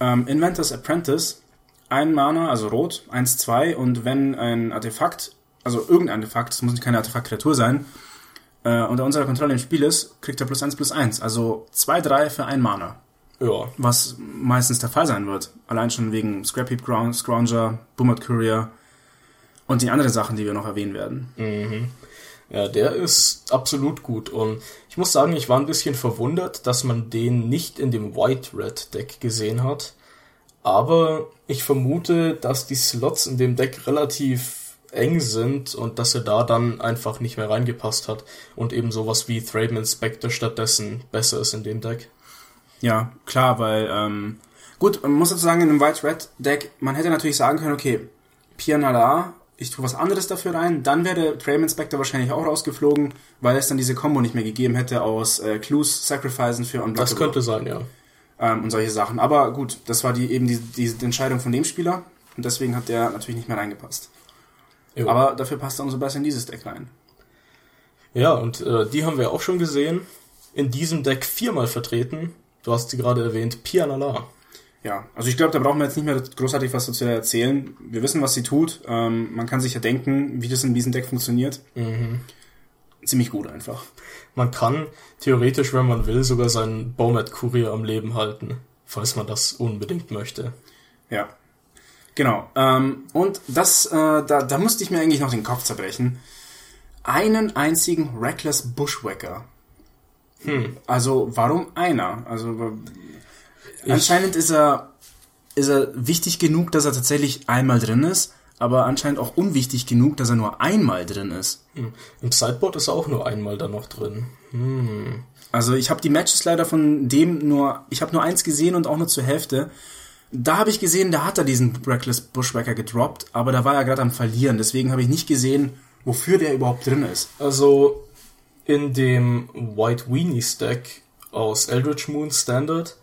Ähm, Inventors Apprentice, ein Mana, also rot, 1, 2 und wenn ein Artefakt, also irgendein Artefakt, es muss nicht keine Artefakt-Kreatur sein, äh, unter unserer Kontrolle im Spiel ist, kriegt er plus 1 plus 1, also 2, 3 für ein Mana. Ja. Was meistens der Fall sein wird. Allein schon wegen Scrap Heap Scrounger, Boomert Courier und die anderen Sachen, die wir noch erwähnen werden. Mhm. Ja, der ist absolut gut. Und ich muss sagen, ich war ein bisschen verwundert, dass man den nicht in dem White-Red-Deck gesehen hat. Aber ich vermute, dass die Slots in dem Deck relativ eng sind und dass er da dann einfach nicht mehr reingepasst hat und eben sowas wie Thraben Inspector stattdessen besser ist in dem Deck. Ja, klar, weil, ähm, gut, man muss dazu sagen, in einem White-Red-Deck, man hätte natürlich sagen können, okay, Pianala, ich tue was anderes dafür rein, dann wäre der Frame Inspector wahrscheinlich auch rausgeflogen, weil es dann diese Combo nicht mehr gegeben hätte aus äh, Clues, Sacrificen für Unblockable. Das könnte sein, ja. Ähm, und solche Sachen. Aber gut, das war die eben die, die, die Entscheidung von dem Spieler und deswegen hat der natürlich nicht mehr reingepasst. Jo. Aber dafür passt er umso besser in dieses Deck rein. Ja, und äh, die haben wir auch schon gesehen. In diesem Deck viermal vertreten. Du hast sie gerade erwähnt, Pianala. Ja, also ich glaube, da brauchen wir jetzt nicht mehr großartig was dazu erzählen. Wir wissen, was sie tut. Ähm, man kann sich ja denken, wie das in diesem Deck funktioniert. Mhm. Ziemlich gut einfach. Man kann theoretisch, wenn man will, sogar seinen Baumet-Kurier am Leben halten, falls man das unbedingt möchte. Ja, genau. Ähm, und das, äh, da, da musste ich mir eigentlich noch den Kopf zerbrechen. Einen einzigen Reckless Bushwhacker hm. Also warum einer? Also ich anscheinend ist er ist er wichtig genug, dass er tatsächlich einmal drin ist, aber anscheinend auch unwichtig genug, dass er nur einmal drin ist. Hm. Im Sideboard ist er auch nur einmal da noch drin. Hm. Also ich habe die Matches leider von dem nur, ich habe nur eins gesehen und auch nur zur Hälfte. Da habe ich gesehen, da hat er diesen Reckless Bushwhacker gedroppt, aber da war er gerade am Verlieren. Deswegen habe ich nicht gesehen, wofür der überhaupt drin ist. Also in dem White Weenie Stack aus Eldritch Moon Standard.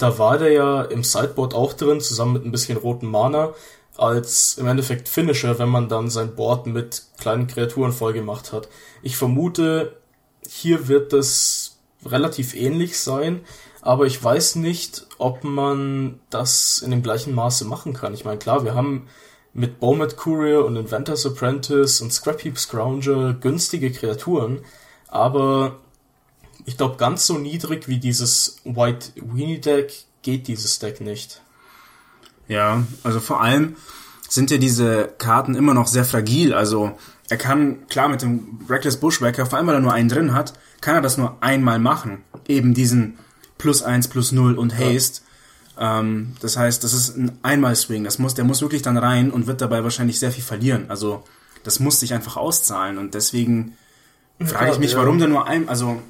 Da war der ja im Sideboard auch drin, zusammen mit ein bisschen roten Mana, als im Endeffekt Finisher, wenn man dann sein Board mit kleinen Kreaturen vollgemacht hat. Ich vermute, hier wird das relativ ähnlich sein, aber ich weiß nicht, ob man das in dem gleichen Maße machen kann. Ich meine, klar, wir haben mit Bowmat Courier und Inventor's Apprentice und Scrap Heap Scrounger günstige Kreaturen, aber ich glaube, ganz so niedrig wie dieses White Weenie Deck geht dieses Deck nicht. Ja, also vor allem sind ja diese Karten immer noch sehr fragil. Also er kann, klar, mit dem Reckless Bushwhacker, vor allem weil er nur einen drin hat, kann er das nur einmal machen. Eben diesen plus eins, plus null und Haste. Ja. Ähm, das heißt, das ist ein Einmal-Swing. Das muss, der muss wirklich dann rein und wird dabei wahrscheinlich sehr viel verlieren. Also das muss sich einfach auszahlen und deswegen Frage ich mich, warum der nur ein, also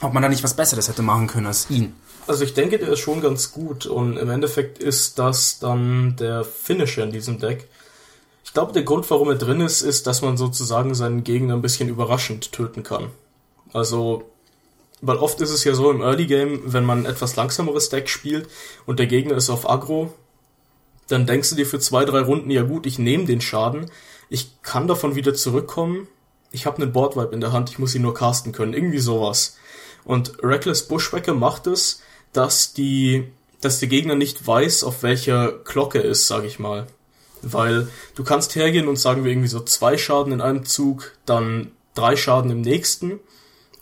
ob man da nicht was Besseres hätte machen können als ihn. Also ich denke, der ist schon ganz gut und im Endeffekt ist das dann der Finisher in diesem Deck. Ich glaube, der Grund, warum er drin ist, ist, dass man sozusagen seinen Gegner ein bisschen überraschend töten kann. Also, weil oft ist es ja so im Early Game, wenn man ein etwas langsameres Deck spielt und der Gegner ist auf Aggro, dann denkst du dir für zwei, drei Runden, ja gut, ich nehme den Schaden, ich kann davon wieder zurückkommen ich habe einen Boardwipe in der Hand, ich muss ihn nur casten können, irgendwie sowas. Und Reckless Bushwhacker macht es, dass die, dass der Gegner nicht weiß, auf welcher Glocke ist, sag ich mal. Weil du kannst hergehen und sagen wir irgendwie so zwei Schaden in einem Zug, dann drei Schaden im nächsten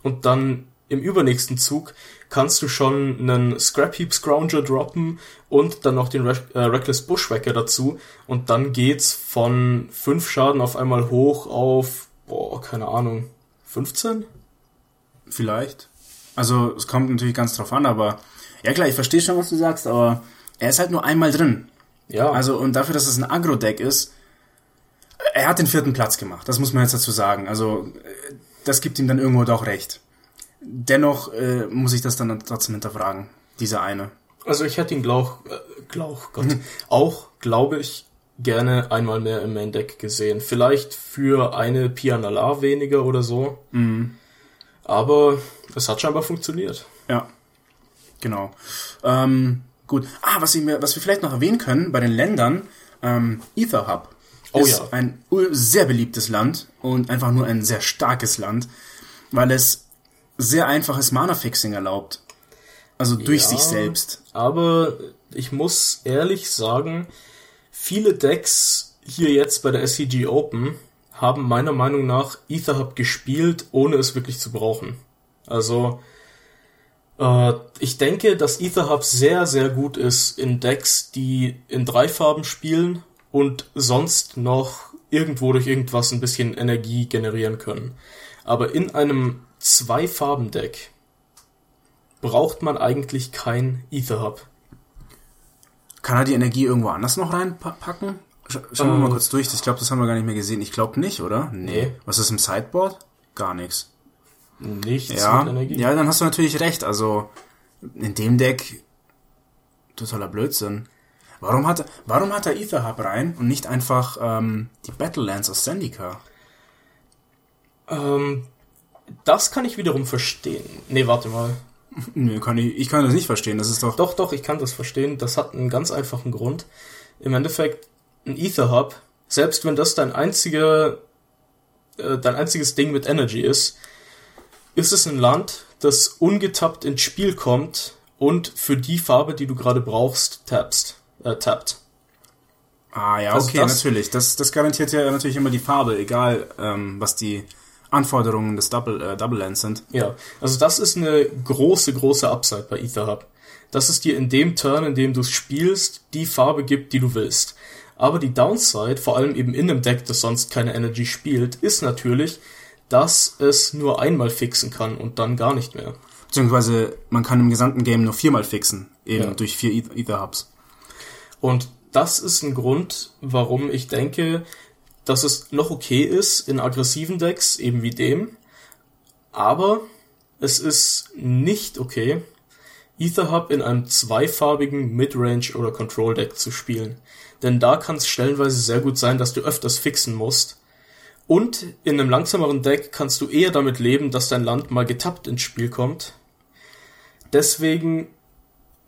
und dann im übernächsten Zug kannst du schon einen Scrap Heap Scrounger droppen und dann noch den Re äh, Reckless Bushwhacker dazu und dann geht's von fünf Schaden auf einmal hoch auf boah, keine Ahnung, 15? Vielleicht. Also es kommt natürlich ganz drauf an, aber ja klar, ich verstehe schon, was du sagst, aber er ist halt nur einmal drin. Ja. Also und dafür, dass es ein Agro-Deck ist, er hat den vierten Platz gemacht, das muss man jetzt dazu sagen. Also das gibt ihm dann irgendwo doch recht. Dennoch äh, muss ich das dann trotzdem hinterfragen, dieser eine. Also ich hätte ihn glaub, äh, glaub Gott, [LAUGHS] auch, glaube ich, gerne einmal mehr im Main Deck gesehen. Vielleicht für eine Pianalar weniger oder so. Mhm. Aber es hat scheinbar funktioniert. Ja, genau. Ähm, gut. Ah, was, ich mir, was wir vielleicht noch erwähnen können bei den Ländern, ähm, Ether Hub Oh ist ja. ein sehr beliebtes Land und einfach nur ein sehr starkes Land, weil es sehr einfaches Mana-Fixing erlaubt. Also durch Ja. sich selbst. Aber ich muss ehrlich sagen, viele Decks hier jetzt bei der SCG Open haben meiner Meinung nach Ether Hub gespielt, ohne es wirklich zu brauchen. Also äh, ich denke, dass Ether Hub sehr, sehr gut ist in Decks, die in drei Farben spielen und sonst noch irgendwo durch irgendwas ein bisschen Energie generieren können. Aber in einem Zwei-Farben-Deck braucht man eigentlich kein Ether Hub. Kann er die Energie irgendwo anders noch reinpacken? Sch schauen wir Ähm. mal kurz durch. Ich glaube, das haben wir gar nicht mehr gesehen. Ich glaube nicht, oder? Nee. Was ist im Sideboard? Gar nichts. Nichts Ja, mit Energie. ja, dann hast du natürlich recht. Also in dem Deck totaler Blödsinn. Warum hat, warum hat er Ether Hub rein und nicht einfach ähm, die Battlelands aus Zendika? Ähm, das kann ich wiederum verstehen. Nee, warte mal. [LAUGHS] Nö, kann ich, ich kann das nicht verstehen. Das ist doch. Doch, doch, ich kann das verstehen. Das hat einen ganz einfachen Grund. Im Endeffekt, ein Ether Hub, selbst wenn das dein einziger, äh, dein einziges Ding mit Energy ist, ist es ein Land, das ungetappt ins Spiel kommt und für die Farbe, die du gerade brauchst, tappst, äh, tappt. Ah ja, Also okay, das- natürlich. Das, das garantiert ja natürlich immer die Farbe, egal ähm, was die Anforderungen des Double, äh, Double Lands sind. Ja, also das ist eine große, große Upside bei Ether Hub. Dass es dir in dem Turn, in dem du spielst, die Farbe gibt, die du willst. Aber die Downside, vor allem eben in einem Deck, das sonst keine Energy spielt, ist natürlich, dass es nur einmal fixen kann und dann gar nicht mehr. Beziehungsweise man kann im gesamten Game nur viermal fixen, eben Ja. durch vier Eth- Ether Hubs. Und das ist ein Grund, warum ich denke, dass es noch okay ist in aggressiven Decks, eben wie dem. Aber es ist nicht okay, Ether Hub in einem zweifarbigen Midrange oder Control Deck zu spielen. Denn da kann es stellenweise sehr gut sein, dass du öfters fixen musst. Und in einem langsameren Deck kannst du eher damit leben, dass dein Land mal getappt ins Spiel kommt. Deswegen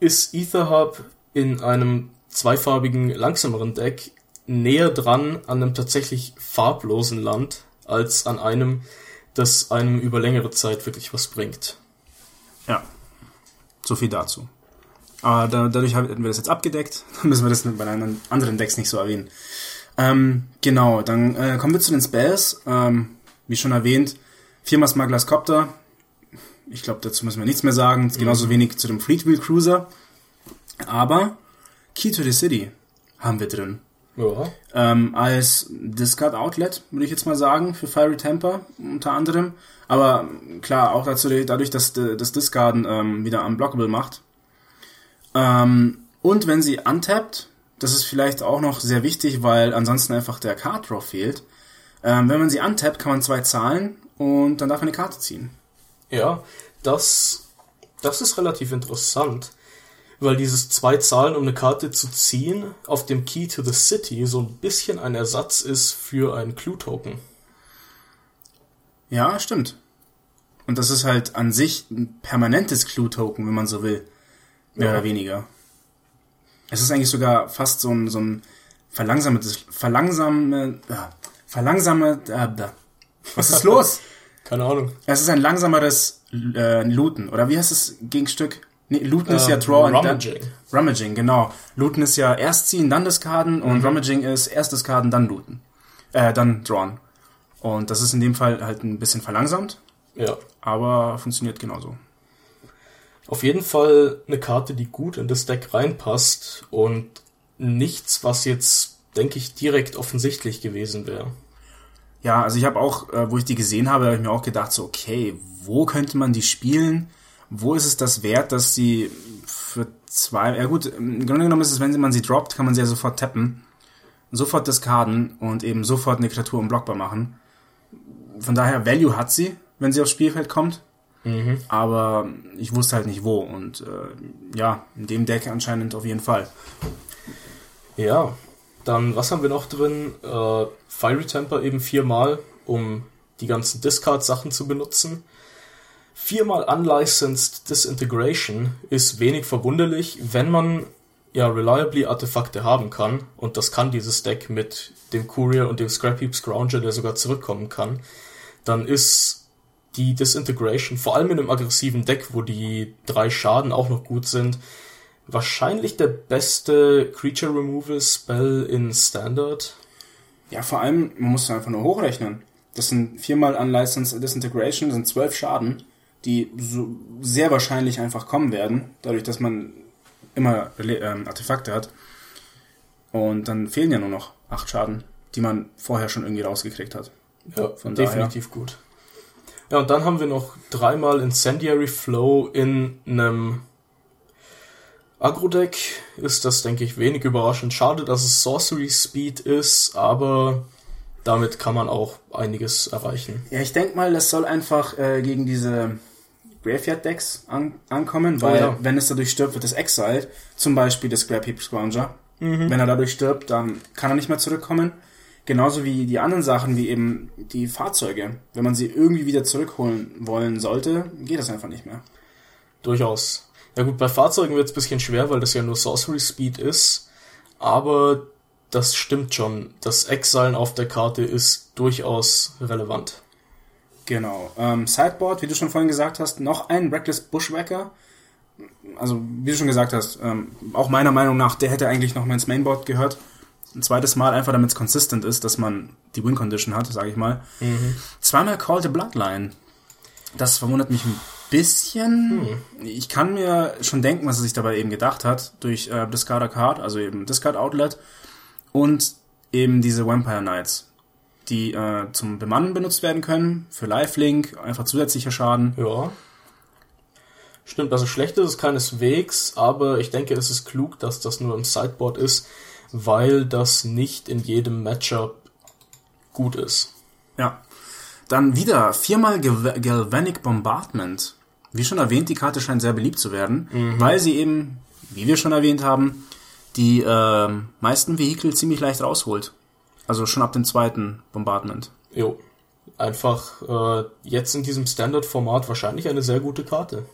ist Ether Hub in einem zweifarbigen, langsameren Deck näher dran an einem tatsächlich farblosen Land als an einem, das einem über längere Zeit wirklich was bringt. Ja. So viel dazu. Aber da, dadurch hätten wir das jetzt abgedeckt. [LAUGHS] Dann müssen wir das bei den anderen Decks nicht so erwähnen. Ähm, genau, dann äh, kommen wir zu den Spells. Ähm, wie schon erwähnt, viermal Smugglers Copter. Ich glaube, dazu müssen wir nichts mehr sagen. Genauso wenig zu dem Fleetwheel Cruiser. Aber Key to the City haben wir drin. Ja. Ähm, als Discard Outlet, würde ich jetzt mal sagen, für Fiery Temper unter anderem. Aber klar, auch dazu, dadurch, dass das Discarden ähm, wieder unblockable macht. Ähm, und wenn sie untappt, das ist vielleicht auch noch sehr wichtig, weil ansonsten einfach der Card Draw fehlt. Ähm, wenn man sie untappt, kann man zwei zahlen und dann darf man eine Karte ziehen. Ja, das, das ist relativ interessant, weil dieses zwei Zahlen, um eine Karte zu ziehen, auf dem Key to the City so ein bisschen ein Ersatz ist für ein Clue-Token. Ja, stimmt. Und das ist halt an sich ein permanentes Clue-Token, wenn man so will. Mehr Ja. oder weniger. Es ist eigentlich sogar fast so ein, so ein verlangsametes, verlangsame, äh, verlangsame, äh, was ist [LAUGHS] los? Keine Ahnung. es ist ein langsameres äh, Looten. Oder wie heißt das Gegenstück? Nee, Looten ist ja Ähm, Draw and dann- Rummaging. Rummaging, genau. Looten ist ja erst ziehen, dann discarden und Rummaging ist erst discarden, dann looten. Äh, dann drawn. Und das ist in dem Fall halt ein bisschen verlangsamt, Ja. aber funktioniert genauso. Auf jeden Fall eine Karte, die gut in das Deck reinpasst und nichts, was jetzt, denke ich, direkt offensichtlich gewesen wäre. Ja, also ich habe auch, äh, wo ich die gesehen habe, habe ich mir auch gedacht, so, okay, wo könnte man die spielen? Wo ist es das wert, dass sie für zwei, ja gut, im Grunde genommen ist es, wenn man sie droppt, kann man sie ja sofort tappen, sofort discarden und eben sofort eine Kreatur unblockbar machen. Von daher, Value hat sie, wenn sie aufs Spielfeld kommt, Mhm. aber ich wusste halt nicht wo und äh, ja, in dem Deck anscheinend auf jeden Fall. Ja. Dann, was haben wir noch drin? Äh, Fiery Temper eben viermal, um die ganzen Discard-Sachen zu benutzen. Viermal Unlicensed Disintegration ist wenig verwunderlich, wenn man ja reliably Artefakte haben kann. Und das kann dieses Deck mit dem Courier und dem Scrap Heap Scrounger, der sogar zurückkommen kann. Dann ist die Disintegration, vor allem in einem aggressiven Deck, wo die drei Schaden auch noch gut sind, wahrscheinlich der beste Creature Removal Spell in Standard. Ja, vor allem, man muss einfach nur hochrechnen. Das sind viermal Unlicensed Disintegration, das sind zwölf Schaden, die so sehr wahrscheinlich einfach kommen werden, dadurch, dass man immer ähm, Artefakte hat. Und dann fehlen ja nur noch acht Schaden, die man vorher schon irgendwie rausgekriegt hat. Ja, Von definitiv daher. gut. Ja, und dann haben wir noch dreimal Incendiary Flow in einem Agro-Deck. Ist das, denke ich, wenig überraschend. Schade, dass es Sorcery Speed ist, aber damit kann man auch einiges erreichen. Ja, ich denke mal, das soll einfach äh, gegen diese Graveyard-Decks an ankommen, weil oh, ja. wenn es dadurch stirbt, wird es exiled. Zum Beispiel das Scrap Heap Scrounger. Mhm. Wenn er dadurch stirbt, dann kann er nicht mehr zurückkommen. Genauso wie die anderen Sachen, wie eben die Fahrzeuge. Wenn man sie irgendwie wieder zurückholen wollen sollte, geht das einfach nicht mehr. Durchaus. Ja gut, bei Fahrzeugen wird es ein bisschen schwer, weil das ja nur Sorcery Speed ist. Aber das stimmt schon. Das Exilen auf der Karte ist durchaus relevant. Genau. Ähm, Sideboard, wie du schon vorhin gesagt hast, noch ein Reckless Bushwhacker. Also, wie du schon gesagt hast, ähm, auch meiner Meinung nach, der hätte eigentlich noch mal ins Mainboard gehört. Ein zweites Mal einfach, damit es consistent ist, dass man die Win-Condition hat, sage ich mal. Mhm. Zweimal Call the Bloodline. Das verwundert mich ein bisschen. Mhm. Ich kann mir schon denken, was er sich dabei eben gedacht hat, durch äh, Discard Card, also eben Discard Outlet und eben diese Vampire Knights die äh, zum Bemannen benutzt werden können, für Lifelink, einfach zusätzlicher Schaden. Ja. Stimmt, also schlecht ist es keineswegs, aber ich denke, es ist klug, dass das nur im Sideboard ist, weil das nicht in jedem Matchup gut ist. Ja. Dann wieder viermal Gal Galvanic Bombardment. Wie schon erwähnt, die Karte scheint sehr beliebt zu werden, mhm. weil sie eben, wie wir schon erwähnt haben, die äh, meisten Vehikel ziemlich leicht rausholt. Also schon ab dem zweiten Bombardment. Jo. Einfach äh, jetzt in diesem Standard-Format wahrscheinlich eine sehr gute Karte.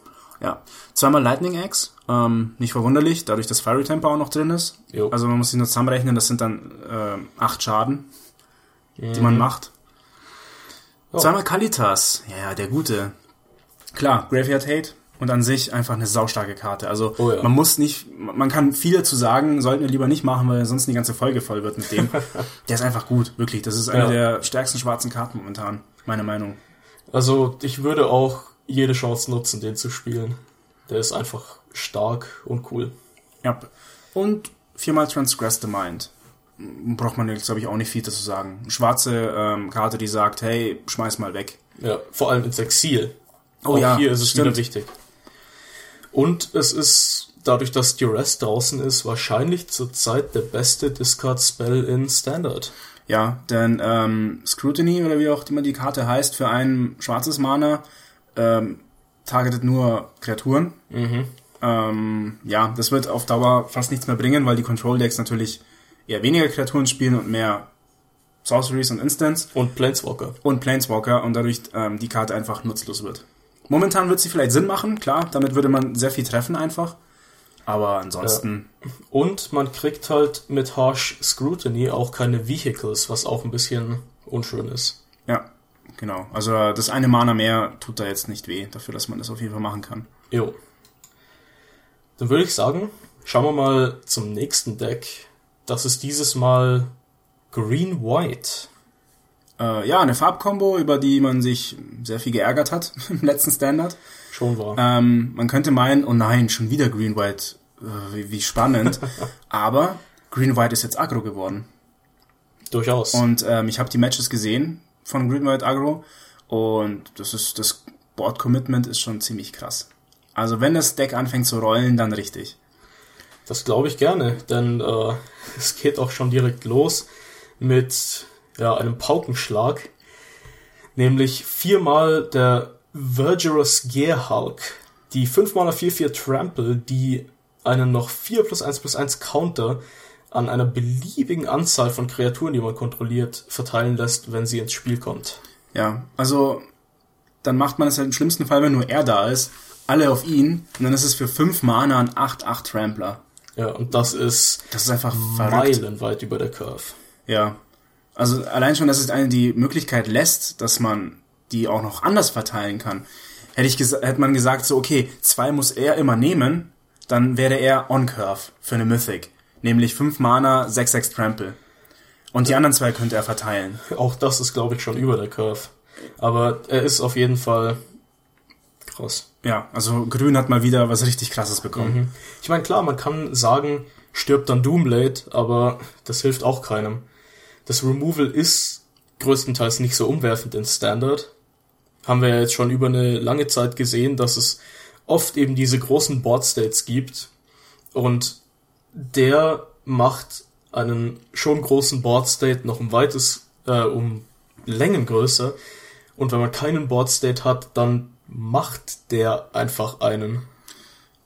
Ja. Zweimal Lightning Axe, ähm, nicht verwunderlich, dadurch, dass Fiery Temper auch noch drin ist. Jo. Also man muss sich nur zusammenrechnen, das sind dann äh, acht Schaden, mhm. die man macht. Oh. Zweimal Kalitas, ja, der gute. Klar, Graveyard Hate, und an sich einfach eine saustarke Karte. Also oh ja. man muss nicht, man kann viel dazu sagen, sollten wir lieber nicht machen, weil sonst die ganze Folge voll wird mit dem. [LAUGHS] der ist einfach gut, wirklich. Das ist eine ja. der stärksten schwarzen Karten momentan, meine Meinung. Also ich würde auch jede Chance nutzen, den zu spielen. Der ist einfach stark und cool. Ja. Und viermal Transgress the Mind. Braucht man jetzt, glaube ich, auch nicht viel dazu sagen. Schwarze ähm, Karte, die sagt, hey, schmeiß mal weg. Ja, vor allem ins Exil. Oh auch ja, hier ist es stimmt. wieder wichtig. Und es ist, dadurch, dass Duress draußen ist, wahrscheinlich zurzeit der beste Discard-Spell in Standard. Ja, denn ähm, Scrutiny, oder wie auch immer die Karte heißt, für ein schwarzes Mana ähm, targetet nur Kreaturen. Mhm. Ähm, ja, das wird auf Dauer fast nichts mehr bringen, weil die Control-Decks natürlich eher weniger Kreaturen spielen und mehr Sorceries und Instants. Und Planeswalker. Und Planeswalker und dadurch ähm, die Karte einfach nutzlos wird. Momentan wird sie vielleicht Sinn machen, klar, damit würde man sehr viel treffen einfach. Aber ansonsten. Ja. Und man kriegt halt mit Harsh Scrutiny auch keine Vehicles, was auch ein bisschen unschön ist. Ja, genau. Also das eine Mana mehr tut da jetzt nicht weh, dafür, dass man das auf jeden Fall machen kann. Jo. Dann würde ich sagen, schauen wir mal zum nächsten Deck. Das ist dieses Mal Green White. Äh, ja, eine Farbkombo, über die man sich sehr viel geärgert hat [LAUGHS] im letzten Standard. Schon war. Ähm, man könnte meinen, oh nein, schon wieder Green White, äh, wie, wie spannend. [LAUGHS] Aber Green White ist jetzt aggro geworden. Durchaus. Und ähm, ich habe die Matches gesehen von Green White aggro und das ist das Board Commitment ist schon ziemlich krass. Also wenn das Deck anfängt zu rollen, dann richtig. Das glaube ich gerne, denn äh, [LAUGHS] es geht auch schon direkt los mit ja, einem Paukenschlag. Nämlich viermal der Vergerous Gearhulk. Die 5 Mana 4-4 Trample, die einen noch 4 plus 1 plus 1 Counter an einer beliebigen Anzahl von Kreaturen, die man kontrolliert, verteilen lässt, wenn sie ins Spiel kommt. Ja, also dann macht man es halt im schlimmsten Fall, wenn nur er da ist, alle auf ihn und dann ist es für 5 Mana ein 8-8 Trampler. Ja, und das ist, Das ist einfach meilenweit über der Curve. Ja. Also allein schon, dass es eine die Möglichkeit lässt, dass man die auch noch anders verteilen kann. Hätte ich hätte man gesagt, so okay, zwei muss er immer nehmen, dann wäre er on Curve für eine Mythic. Nämlich 5 Mana, 6-6 Trample. Und die anderen zwei könnte er verteilen. Auch das ist, glaube ich, schon über der Curve. Aber er ist auf jeden Fall krass. Ja, also Grün hat mal wieder was richtig krasses bekommen. Ich meine, klar, man kann sagen, stirbt dann Doomblade, aber das hilft auch keinem. Das Removal ist größtenteils nicht so umwerfend in Standard. Haben wir ja jetzt schon über eine lange Zeit gesehen, dass es oft eben diese großen Board States gibt und der macht einen schon großen Board State noch um weites, äh, um Längen größer. Und wenn man keinen Board State hat, dann macht der einfach einen.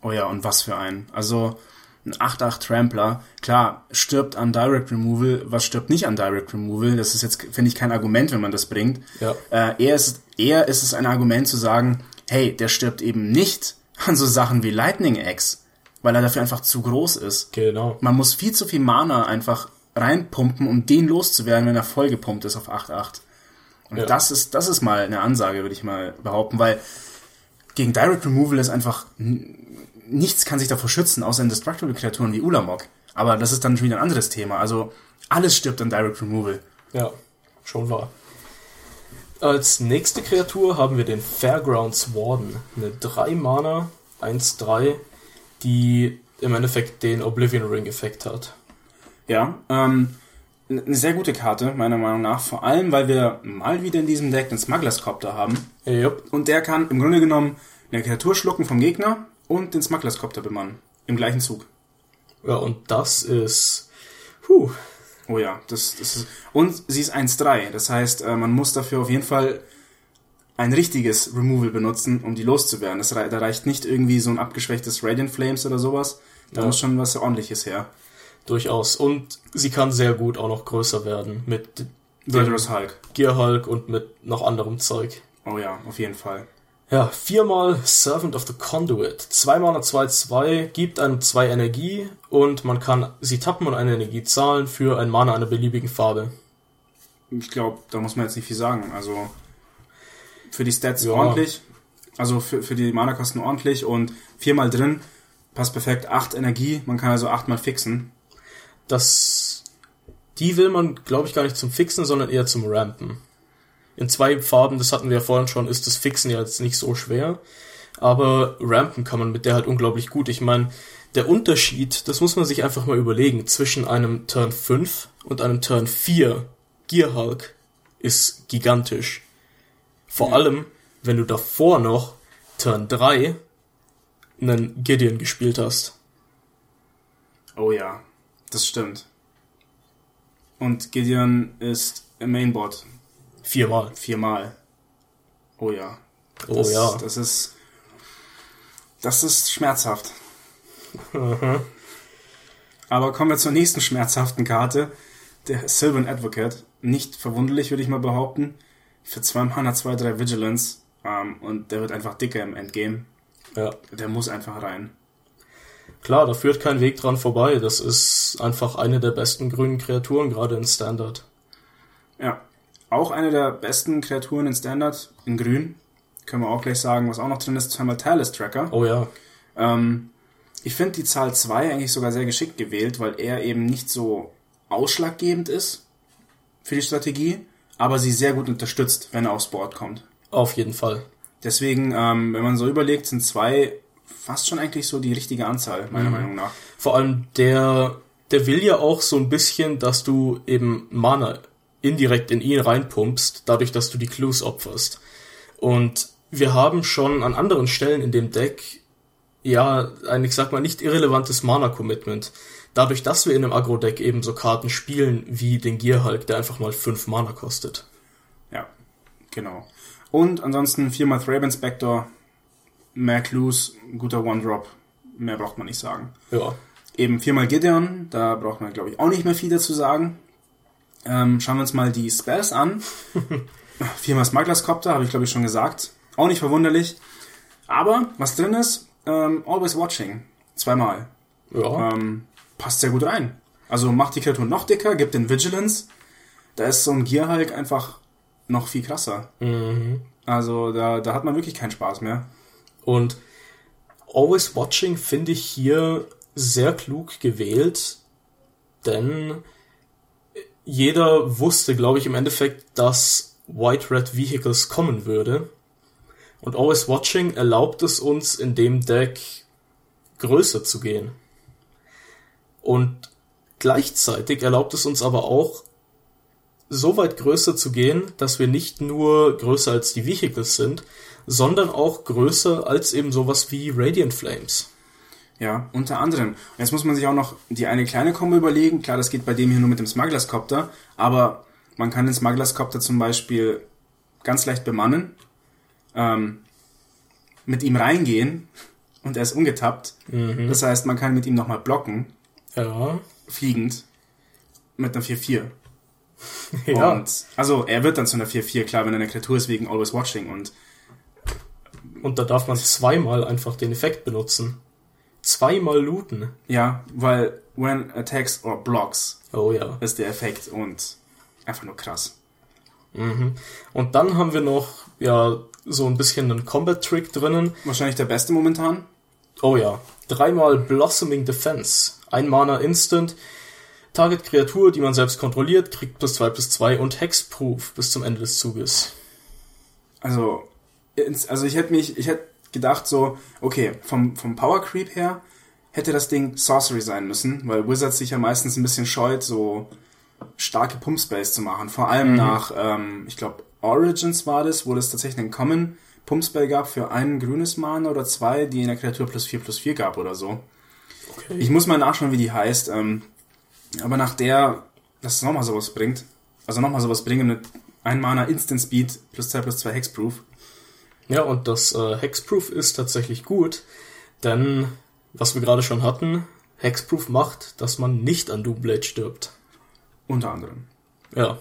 Oh ja, und was für ein. Also ein 8-8 Trampler, klar, stirbt an Direct Removal, was stirbt nicht an Direct Removal? Das ist jetzt, finde ich, kein Argument, wenn man das bringt. Ja. Äh, eher, ist, eher ist es ein Argument zu sagen, hey, der stirbt eben nicht an so Sachen wie Lightning Axe, weil er dafür einfach zu groß ist. Genau. Man muss viel zu viel Mana einfach reinpumpen, um den loszuwerden, wenn er vollgepumpt ist auf 8-8. Und Ja. das ist, das ist mal eine Ansage, würde ich mal behaupten, weil gegen Direct Removal ist einfach nichts kann sich davor schützen, außer indestructible Kreaturen wie Ulamog. Aber das ist dann schon wieder ein anderes Thema. Also alles stirbt an Direct Removal. Ja, schon wahr. Als nächste Kreatur haben wir den Fairgrounds Warden. Eine 3 Mana, 1-3, die im Endeffekt den Oblivion Ring Effekt hat. Ja, ähm, eine sehr gute Karte, meiner Meinung nach. Vor allem, weil wir mal wieder in diesem Deck den Smugglers Copter haben. Yep. Und der kann im Grunde genommen eine Kreatur schlucken vom Gegner und den Smugglers Copter bemannen. Im gleichen Zug. Ja, und das ist. Puh. Oh ja, das, das ist. Und sie ist 1-3. Das heißt, äh, man muss dafür auf jeden Fall ein richtiges Removal benutzen, um die loszuwerden. Das, da reicht nicht irgendwie so ein abgeschwächtes Radiant Flames oder sowas. Da Ja. muss schon was ordentliches her. Durchaus. Und sie kann sehr gut auch noch größer werden mit Murderous Hulk. Gear Hulk und mit noch anderem Zeug. Oh ja, auf jeden Fall. Ja, viermal Servant of the Conduit. Zwei Mana 2-2, gibt einem zwei Energie und man kann sie tappen und eine Energie zahlen für ein Mana einer beliebigen Farbe. Ich glaube, da muss man jetzt nicht viel sagen. Also für die Stats Ja. ordentlich. Also für, für die Mana-Kosten ordentlich und viermal drin. Passt perfekt. Acht Energie. Man kann also achtmal fixen. Das, die will man, glaube ich, gar nicht zum Fixen, sondern eher zum Rampen. In zwei Farben, das hatten wir ja vorhin schon, ist das Fixen ja jetzt nicht so schwer. Aber Rampen kann man mit der halt unglaublich gut. Ich meine, der Unterschied, das muss man sich einfach mal überlegen, zwischen einem Turn 5 und einem Turn 4 Gear Hulk ist gigantisch. Vor allem, wenn du davor noch Turn 3 einen Gideon gespielt hast. Oh ja, das stimmt. Und Gideon ist im Mainboard Viermal. viermal. Oh ja. Oh Das, ja. Das ist. Das ist schmerzhaft. Aber kommen wir zur nächsten schmerzhaften Karte. Der Sylvan Advocate. Nicht verwunderlich, würde ich mal behaupten. Für 2 Mana 2, 3 Vigilance. Ähm, und der wird einfach dicker im Endgame. Ja. Der muss einfach rein. Klar, da führt kein Weg dran vorbei. Das ist einfach eine der besten grünen Kreaturen, gerade in Standard. Ja. Auch eine der besten Kreaturen in Standard, in Grün. Können wir auch gleich sagen, was auch noch drin ist, zweimal Talus Tracker. Oh ja. Ähm, ich finde die Zahl 2 eigentlich sogar sehr geschickt gewählt, weil er eben nicht so ausschlaggebend ist für die Strategie, aber sie sehr gut unterstützt, wenn er aufs Board kommt. Auf jeden Fall. Deswegen, ähm, wenn man so überlegt, sind zwei fast schon eigentlich so die richtige Anzahl, meiner Meinung nach. Vor allem der, der will ja auch so ein bisschen, dass du eben Mana indirekt in ihn reinpumpst, dadurch, dass du die Clues opferst. Und wir haben schon an anderen Stellen in dem Deck ja ein, ich sag mal, nicht irrelevantes Mana-Commitment. Dadurch, dass wir in einem Agro-Deck eben so Karten spielen wie den Gear Hulk, der einfach mal fünf Mana kostet. Ja, genau. Und ansonsten viermal Thraben Spector, mehr Clues, guter One-Drop, mehr braucht man nicht sagen. Ja. eben viermal Gideon, da braucht man, glaube ich, auch nicht mehr viel dazu sagen. Ähm, schauen wir uns mal die Spells an. [LAUGHS] viermal Smugglers Copter, habe ich, glaube ich, schon gesagt. Auch nicht verwunderlich. Aber was drin ist, ähm, Always Watching. Zweimal. Ja. Ähm, passt sehr gut rein. Also macht die Kreatur noch dicker, gibt den Vigilance. Da ist so ein Gearhulk einfach noch viel krasser. Mhm. Also da, da hat man wirklich keinen Spaß mehr. Und Always Watching finde ich hier sehr klug gewählt, denn jeder wusste, glaube ich, im Endeffekt, dass White Red Vehicles kommen würde. Und Always Watching erlaubt es uns in dem Deck größer zu gehen. Und gleichzeitig erlaubt es uns aber auch, so weit größer zu gehen, dass wir nicht nur größer als die Vehicles sind, sondern auch größer als eben sowas wie Radiant Flames. Ja, unter anderem. Und jetzt muss man sich auch noch die eine kleine Kombo überlegen. Klar, das geht bei dem hier nur mit dem Smugglers Copter, aber man kann den Smugglers Copter zum Beispiel ganz leicht bemannen, ähm, mit ihm reingehen und er ist ungetappt. Das heißt, man kann mit ihm nochmal blocken, Ja. fliegend, mit einer 4-4. [LAUGHS] Ja. Und, also er wird dann zu einer 4-4, klar, wenn er eine Kreatur ist wegen Always Watching und Und da darf man zweimal einfach den Effekt benutzen. Zweimal looten. ja, weil when attacks or blocks Oh ja. ist der Effekt und einfach nur krass. Und dann haben wir noch, ja, so ein bisschen einen Combat-Trick drinnen. Wahrscheinlich der beste momentan. Oh ja. Dreimal Blossoming Defense. Ein Mana Instant. Target Kreatur, die man selbst kontrolliert, kriegt plus 2 plus 2 und Hexproof bis zum Ende des Zuges. Also, also ich hätte mich, ich hätte gedacht so, okay, vom, vom Power Creep her hätte das Ding Sorcery sein müssen, weil Wizards sich ja meistens ein bisschen scheut, so starke Pumpspace zu machen. Vor allem nach, ähm, ich glaube, Origins war das, wo das tatsächlich einen Common Pumpspell gab für ein grünes Mana oder zwei, die in der Kreatur plus 4 plus 4 gab oder so. Okay. Ich muss mal nachschauen, wie die heißt. Ähm, aber nach der, dass es nochmal sowas bringt, also nochmal sowas bringen mit ein Mana Instant Speed plus 2 plus 2 Hexproof. Ja, und das äh, Hexproof ist tatsächlich gut, denn, was wir gerade schon hatten, Hexproof macht, dass man nicht an Doomblade stirbt. Unter anderem. Ja.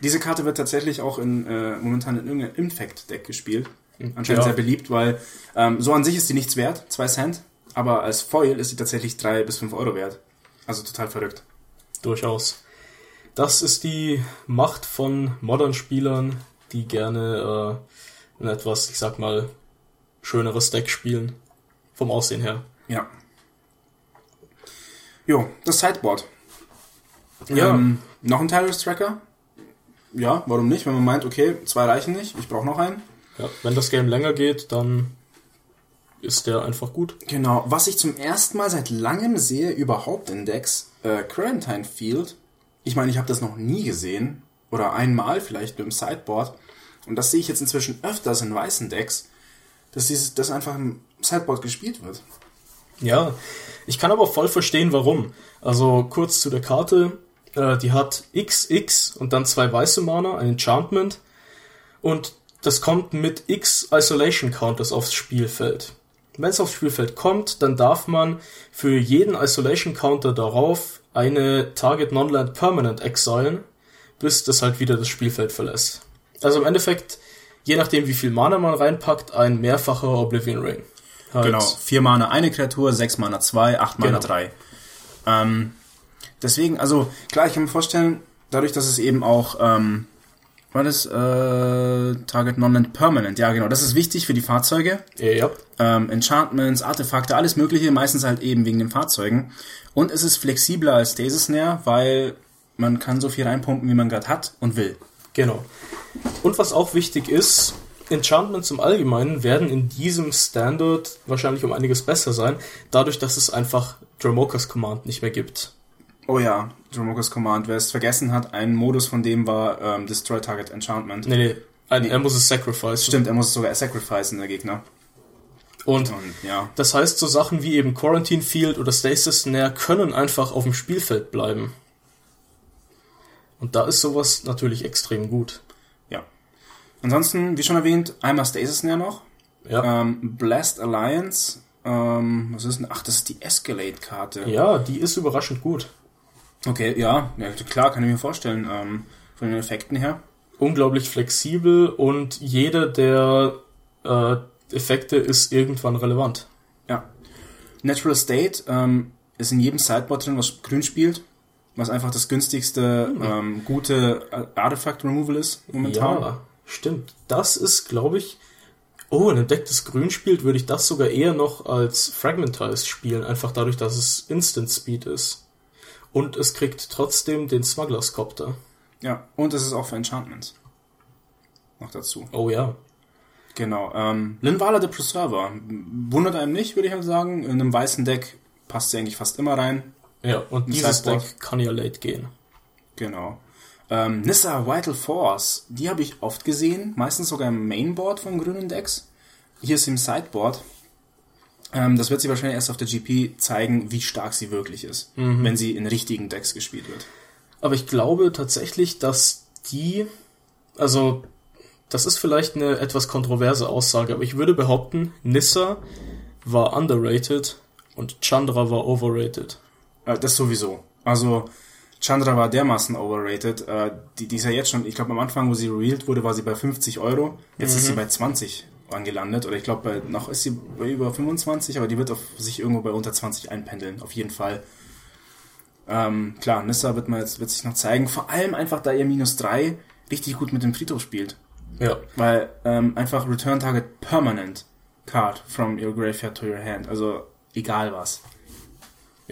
Diese Karte wird tatsächlich auch in, äh, momentan in irgendeinem Infect-Deck gespielt. Anscheinend Ja. sehr beliebt, weil ähm, so an sich ist die nichts wert, 2 Cent, aber als Foil ist sie tatsächlich 3 bis 5 Euro wert. Also total verrückt. Durchaus. Das ist die Macht von Modern-Spielern, die gerne äh, ein etwas, ich sag mal, schöneres Deck spielen. Vom Aussehen her. Ja. Jo, das Sideboard. Ja. Ähm, noch ein Tyrus Tracker? Ja, warum nicht? Wenn man meint, okay, zwei reichen nicht, ich brauche noch einen. ja. Wenn das Game länger geht, dann ist der einfach gut. Genau, was ich zum ersten Mal seit langem sehe, überhaupt in Decks, äh, Quarantine Field. Ich meine, ich habe das noch nie gesehen. Oder einmal vielleicht mit dem Sideboard. Und das sehe ich jetzt inzwischen öfters in weißen Decks, dass dieses, das einfach im Sideboard gespielt wird. Ja, ich kann aber voll verstehen, warum. Also kurz zu der Karte. Äh, die hat XX und dann zwei weiße Mana, ein Enchantment. Und das kommt mit X Isolation Counters aufs Spielfeld. Wenn es aufs Spielfeld kommt, dann darf man für jeden Isolation Counter darauf eine Target Nonland Permanent exilen, bis das halt wieder das Spielfeld verlässt. Also im Endeffekt, je nachdem wie viel Mana man reinpackt, ein mehrfacher Oblivion Ring. Halt Genau, vier Mana eine Kreatur, sechs Mana zwei, acht Mana Genau. drei. Ähm, deswegen, also klar, ich kann mir vorstellen, dadurch, dass es eben auch, ähm, war das äh, Target Non-Land Permanent, ja genau, das ist wichtig für die Fahrzeuge. Ja, ähm, Enchantments, Artefakte, alles mögliche, meistens halt eben wegen den Fahrzeugen. Und es ist flexibler als Stasis Snare, weil man kann so viel reinpumpen, wie man gerade hat und will. Genau. Und was auch wichtig ist, Enchantments im Allgemeinen werden in diesem Standard wahrscheinlich um einiges besser sein, dadurch, dass es einfach Dramokas Command nicht mehr gibt. Oh ja, Dromokas Command, wer es vergessen hat, ein Modus von dem war ähm, Destroy Target Enchantment. Nee, nee, ein, er muss es sacrifice. Stimmt, er muss es sogar sacrificen, der Gegner. Und Und ja, das heißt, so Sachen wie eben Quarantine Field oder Stasis Snare können einfach auf dem Spielfeld bleiben. Und da ist sowas natürlich extrem gut. ja. Ansonsten, wie schon erwähnt, einmal Stasis Snare noch. Ja. Ähm, Blast Alliance, Ähm, was ist denn? Ach, das ist die Escalade-Karte. Ja, die ist überraschend gut. Okay, ja, ja, klar, kann ich mir vorstellen. Ähm, von den Effekten her. Unglaublich flexibel und jeder der äh, Effekte ist irgendwann relevant. Ja. Natural State ähm, ist in jedem Sideboard drin, was grün spielt. Was einfach das günstigste, ähm, gute Artifact Removal ist momentan. Ja, stimmt. Das ist, glaube ich. Oh, in einem Deck, das grün spielt, würde ich das sogar eher noch als Fragmentized spielen, einfach dadurch, dass es Instant Speed ist. Und es kriegt trotzdem den Smugglers Copter. Ja, und es ist auch für Enchantments. Noch dazu. Oh ja. Genau. Ähm, Linvala the Preserver. Wundert einem nicht, würde ich halt sagen. In einem weißen Deck passt sie eigentlich fast immer rein. Ja, und Ein dieses Sideboard. Deck kann ja late gehen. Genau. Ähm, Nissa Vital Force, die habe ich oft gesehen, meistens sogar im Mainboard von grünen Decks. Hier ist sie im Sideboard. Ähm, das wird sie wahrscheinlich erst auf der GP zeigen, wie stark sie wirklich ist, wenn sie in richtigen Decks gespielt wird. Aber ich glaube tatsächlich, dass die, also das ist vielleicht eine etwas kontroverse Aussage, aber ich würde behaupten, Nissa war underrated und Chandra war overrated. Äh, das sowieso. Also Chandra war dermaßen overrated. Äh, die, die ist ja jetzt schon, ich glaube am Anfang, wo sie revealed wurde, war sie bei 50 Euro. Jetzt ist sie bei 20 angelandet. Oder ich glaube, bei- noch ist sie bei über 25, aber die wird auf sich irgendwo bei unter 20 einpendeln. Auf jeden Fall. Ähm, klar, Nissa wird, man jetzt, wird sich noch zeigen. Vor allem einfach, da ihr minus 3 richtig gut mit dem Friedhof spielt. Ja. Weil ähm, einfach Return Target Permanent Card from your graveyard to your hand. Also egal was.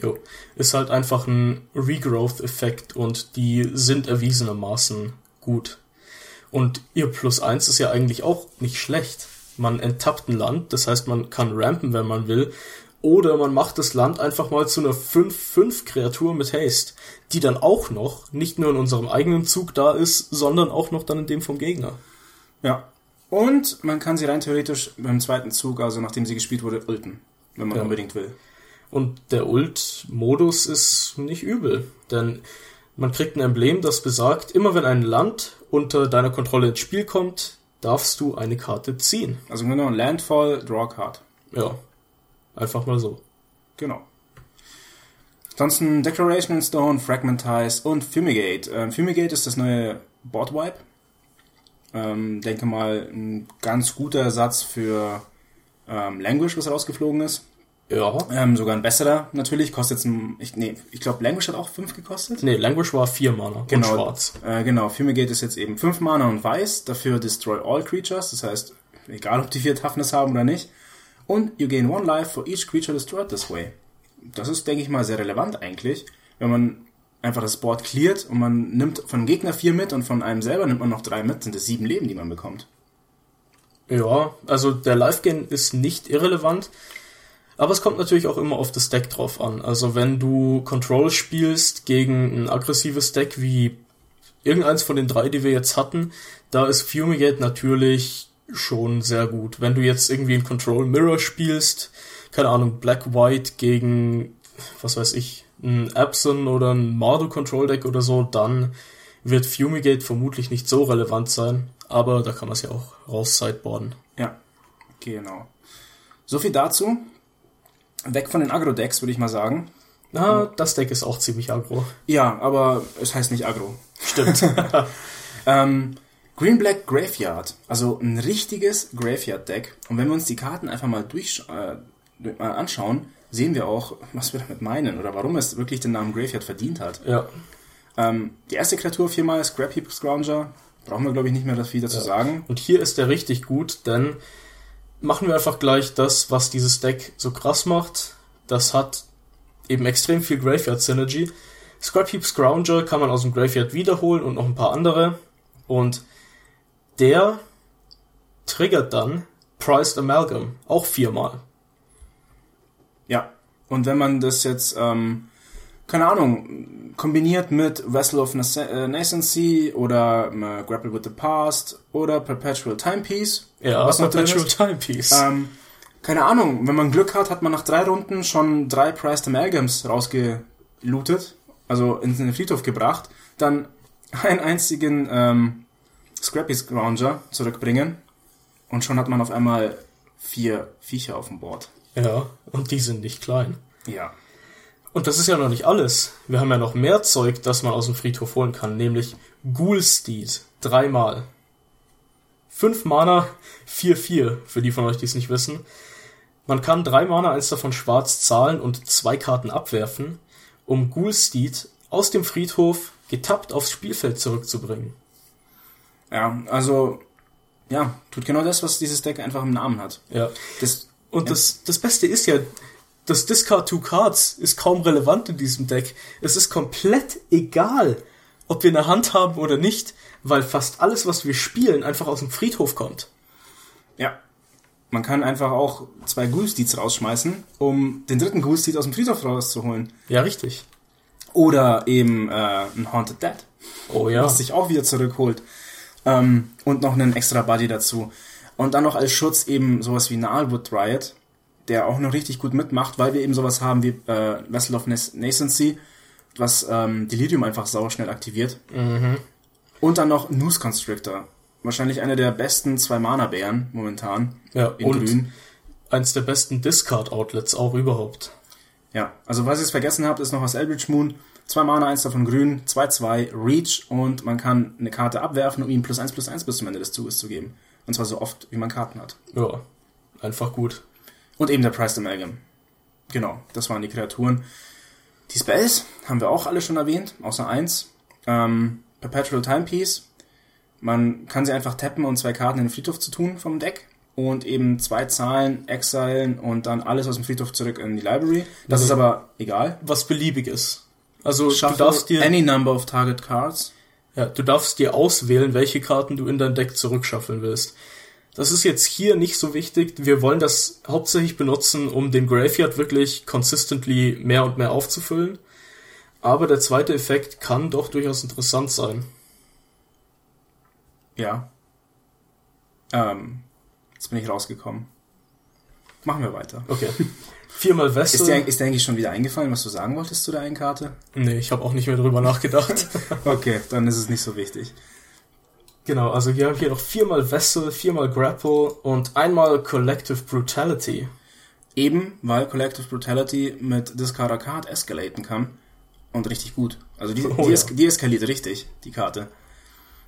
Jo. Ist halt einfach ein Regrowth-Effekt und die sind erwiesenermaßen gut. Und ihr Plus 1 ist ja eigentlich auch nicht schlecht. Man enttappt ein Land, das heißt, man kann rampen, wenn man will. Oder man macht das Land einfach mal zu einer 5-5-Kreatur mit Haste, die dann auch noch nicht nur in unserem eigenen Zug da ist, sondern auch noch dann in dem vom Gegner. Ja. Und man kann sie rein theoretisch beim zweiten Zug, also nachdem sie gespielt wurde, ulten. Wenn man Ja. unbedingt will. Und der Ult-Modus ist nicht übel, denn man kriegt ein Emblem, das besagt, immer wenn ein Land unter deiner Kontrolle ins Spiel kommt, darfst du eine Karte ziehen. Also genau, Landfall, Draw Card. Ja, einfach mal so. Genau. Ansonsten Declaration in Stone, Fragmentize und Fumigate. Ähm, Fumigate ist das neue Board Wipe. Ähm, denke mal, ein ganz guter Ersatz für ähm, Language, was rausgeflogen ist. Ja. Ähm, sogar ein besserer natürlich. Kostet jetzt ein, ich, nee, ich glaube Language hat auch 5 gekostet. Nee, Language war 4 Mana und Genau. schwarz. Äh, genau, Fumigate ist jetzt eben 5 Mana und weiß, dafür Destroy All Creatures, das heißt, egal ob die 4 Toughness haben oder nicht. Und you gain one life for each creature destroyed this way. Das ist, denke ich mal, sehr relevant eigentlich, wenn man einfach das Board cleart und man nimmt von Gegner 4 mit und von einem selber nimmt man noch 3 mit, sind es 7 Leben, die man bekommt. Ja, also der Live-Gain ist nicht irrelevant, aber es kommt natürlich auch immer auf das Deck drauf an. Also wenn du Control spielst gegen ein aggressives Deck wie irgendeins von den drei, die wir jetzt hatten, da ist Fumigate natürlich schon sehr gut. Wenn du jetzt irgendwie ein Control Mirror spielst, keine Ahnung, Black-White gegen, was weiß ich, ein Abson oder ein Mardu Control Deck oder so, dann wird Fumigate vermutlich nicht so relevant sein, aber da kann man es ja auch raus sideboarden. Ja, genau. So viel dazu. Weg von den Agro-Decks, würde ich mal sagen. Ah, das Deck ist auch ziemlich aggro. Ja, aber es heißt nicht Agro. Stimmt. [LAUGHS] Ähm, Green Black Graveyard, also ein richtiges Graveyard-Deck. Und wenn wir uns die Karten einfach mal durch, äh, mal anschauen, sehen wir auch, was wir damit meinen oder warum es wirklich den Namen Graveyard verdient hat. ja. Ähm, die erste Kreatur viermal Scrap Heap Scrounger. Brauchen wir, glaube ich, nicht mehr das viel dazu sagen. Und hier ist der richtig gut, denn machen wir einfach gleich das, was dieses Deck so krass macht. Das hat eben extrem viel Graveyard Synergy. Scrap Heap Scrounger kann man aus dem Graveyard wiederholen und noch ein paar andere. Und der triggert dann Priced Amalgam, auch viermal. Ja. Und wenn man das jetzt, ähm, keine Ahnung, kombiniert mit Vessel of äh, Nascency oder äh, Grapple with the Past oder Perpetual Timepiece, Ja, was Perpetual Timepiece. Ähm, keine Ahnung, wenn man Glück hat, hat man nach drei Runden schon drei Priced Amalgams rausgelootet, also in den Friedhof gebracht, dann einen einzigen ähm, Scrappy Scrounger zurückbringen und schon hat man auf einmal vier Viecher auf dem Board. Ja, und die sind nicht klein. Ja. Und das ist ja noch nicht alles. Wir haben ja noch mehr Zeug, das man aus dem Friedhof holen kann, nämlich Ghoulsteed. Dreimal. Fünf Mana, 4-4, für die von euch, die es nicht wissen. Man kann drei Mana, eins davon schwarz zahlen und zwei Karten abwerfen, um Ghoulsteed aus dem Friedhof getappt aufs Spielfeld zurückzubringen. Ja, also, ja, tut genau das, was dieses Deck einfach im Namen hat. Ja. Das, Und Ja. das, das Beste ist ja, das Discard Two Cards ist kaum relevant in diesem Deck. Es ist komplett egal, ob wir eine Hand haben oder nicht, weil fast alles, was wir spielen, einfach aus dem Friedhof kommt. ja. Man kann einfach auch zwei Ghoulsteeds rausschmeißen, um den dritten Ghoulsteed aus dem Friedhof rauszuholen. Ja, richtig. Oder eben äh, ein Haunted Dead, Oh ja. was sich auch wieder zurückholt. Ähm, und noch einen extra Buddy dazu. Und dann noch als Schutz eben sowas wie Nalwood Riot, der auch noch richtig gut mitmacht, weil wir eben sowas haben wie äh, Vessel of Nas- Nascency, was ähm, Delirium einfach sauschnell aktiviert. Und dann noch Noose Constrictor. Wahrscheinlich einer der besten zwei Mana-Bären momentan. Ja, in und Grün. eins der besten Discard-Outlets auch überhaupt. Ja, also was ich vergessen habe, ist noch aus Eldritch Moon. Zwei Mana, eins davon grün, 2-2, Reach und man kann eine Karte abwerfen, um ihm plus 1 plus 1 bis zum Ende des Zuges zu geben. Und zwar so oft, wie man Karten hat. Ja, einfach gut. Und eben der Priced Amalgam. Genau, das waren die Kreaturen. Die Spells haben wir auch alle schon erwähnt, außer eins. Ähm, Perpetual Timepiece. Man kann sie einfach tappen und zwei Karten in den Friedhof zu tun vom Deck. Und eben zwei Zahlen, exilen und dann alles aus dem Friedhof zurück in die Library. Das Also- ist aber egal. Was beliebiges. Also Shuffle du darfst dir, any number of target cards. ja, du darfst dir auswählen, welche Karten du in dein Deck zurückschaffeln willst. Das ist jetzt hier nicht so wichtig. Wir wollen das hauptsächlich benutzen, um den Graveyard wirklich consistently mehr und mehr aufzufüllen. Aber der zweite Effekt kann doch durchaus interessant sein. Ja. Ähm, jetzt bin ich rausgekommen. Machen wir weiter. Okay. Viermal Ist Weste. dir, ist dir eigentlich schon wieder eingefallen, was du sagen wolltest zu der einen Karte? nee, ich habe auch nicht mehr drüber nachgedacht. [LAUGHS] Okay, dann ist es nicht so wichtig. Genau, also wir haben hier noch viermal Vessel, viermal Grapple und einmal Collective Brutality. Eben, weil Collective Brutality mit Discard a Card escalaten kann. Und richtig gut. Also die, [LAUGHS] Oh die, es, die eskaliert richtig, die Karte.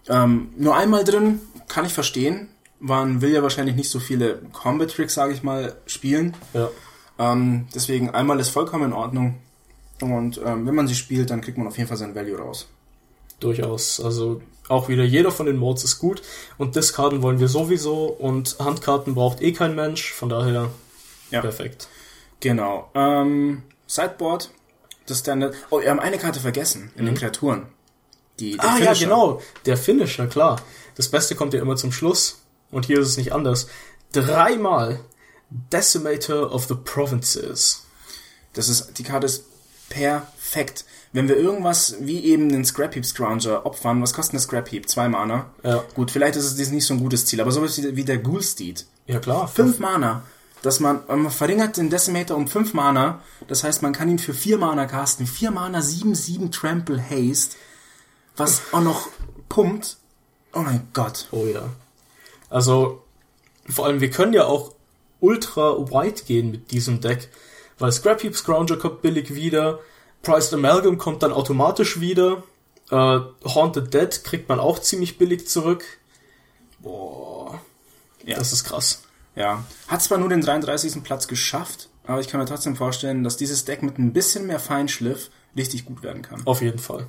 Ähm, nur einmal drin, kann ich verstehen. Man will ja wahrscheinlich nicht so viele Combat-Tricks, sage ich mal, spielen. Ja. Ähm, deswegen einmal ist vollkommen in Ordnung. Und ähm, wenn man sie spielt, dann kriegt man auf jeden Fall sein Value raus. Durchaus. Also auch wieder jeder von den Modes ist gut. Und Diskarten wollen wir sowieso. Und Handkarten braucht eh kein Mensch. Von daher Ja. perfekt. Genau. Ähm, Sideboard, das Standard. Oh, wir haben eine Karte vergessen in den Kreaturen. Die, der Ah ja, Finisher. genau. Der Finisher, klar. Das Beste kommt ja immer zum Schluss. Und hier ist es nicht anders. Dreimal Decimator of the Provinces. Das ist, die Karte ist perfekt. Wenn wir irgendwas wie eben den Scrap Heap Scrounger opfern, was kostet eine Scrap Heap? Zwei Mana. Ja. Gut, vielleicht ist es nicht so ein gutes Ziel, aber sowas wie, wie der Ghoulsteed. Ja, klar. Fünf Mana. Dass man, man verringert den Decimator um fünf Mana. Das heißt, man kann ihn für vier Mana casten. Vier Mana, sieben, sieben Trample Haste. Was auch noch pumpt. Oh mein Gott. Oh ja. Also, vor allem, wir können ja auch ultra white gehen mit diesem Deck, weil Scrap Heap Scrounger kommt billig wieder, Priced Amalgam kommt dann automatisch wieder, äh, Haunted Dead kriegt man auch ziemlich billig zurück. Boah, Ja. das ist krass. Ja. Hat zwar nur den 33. Platz geschafft, aber ich kann mir trotzdem vorstellen, dass dieses Deck mit ein bisschen mehr Feinschliff richtig gut werden kann. Auf jeden Fall.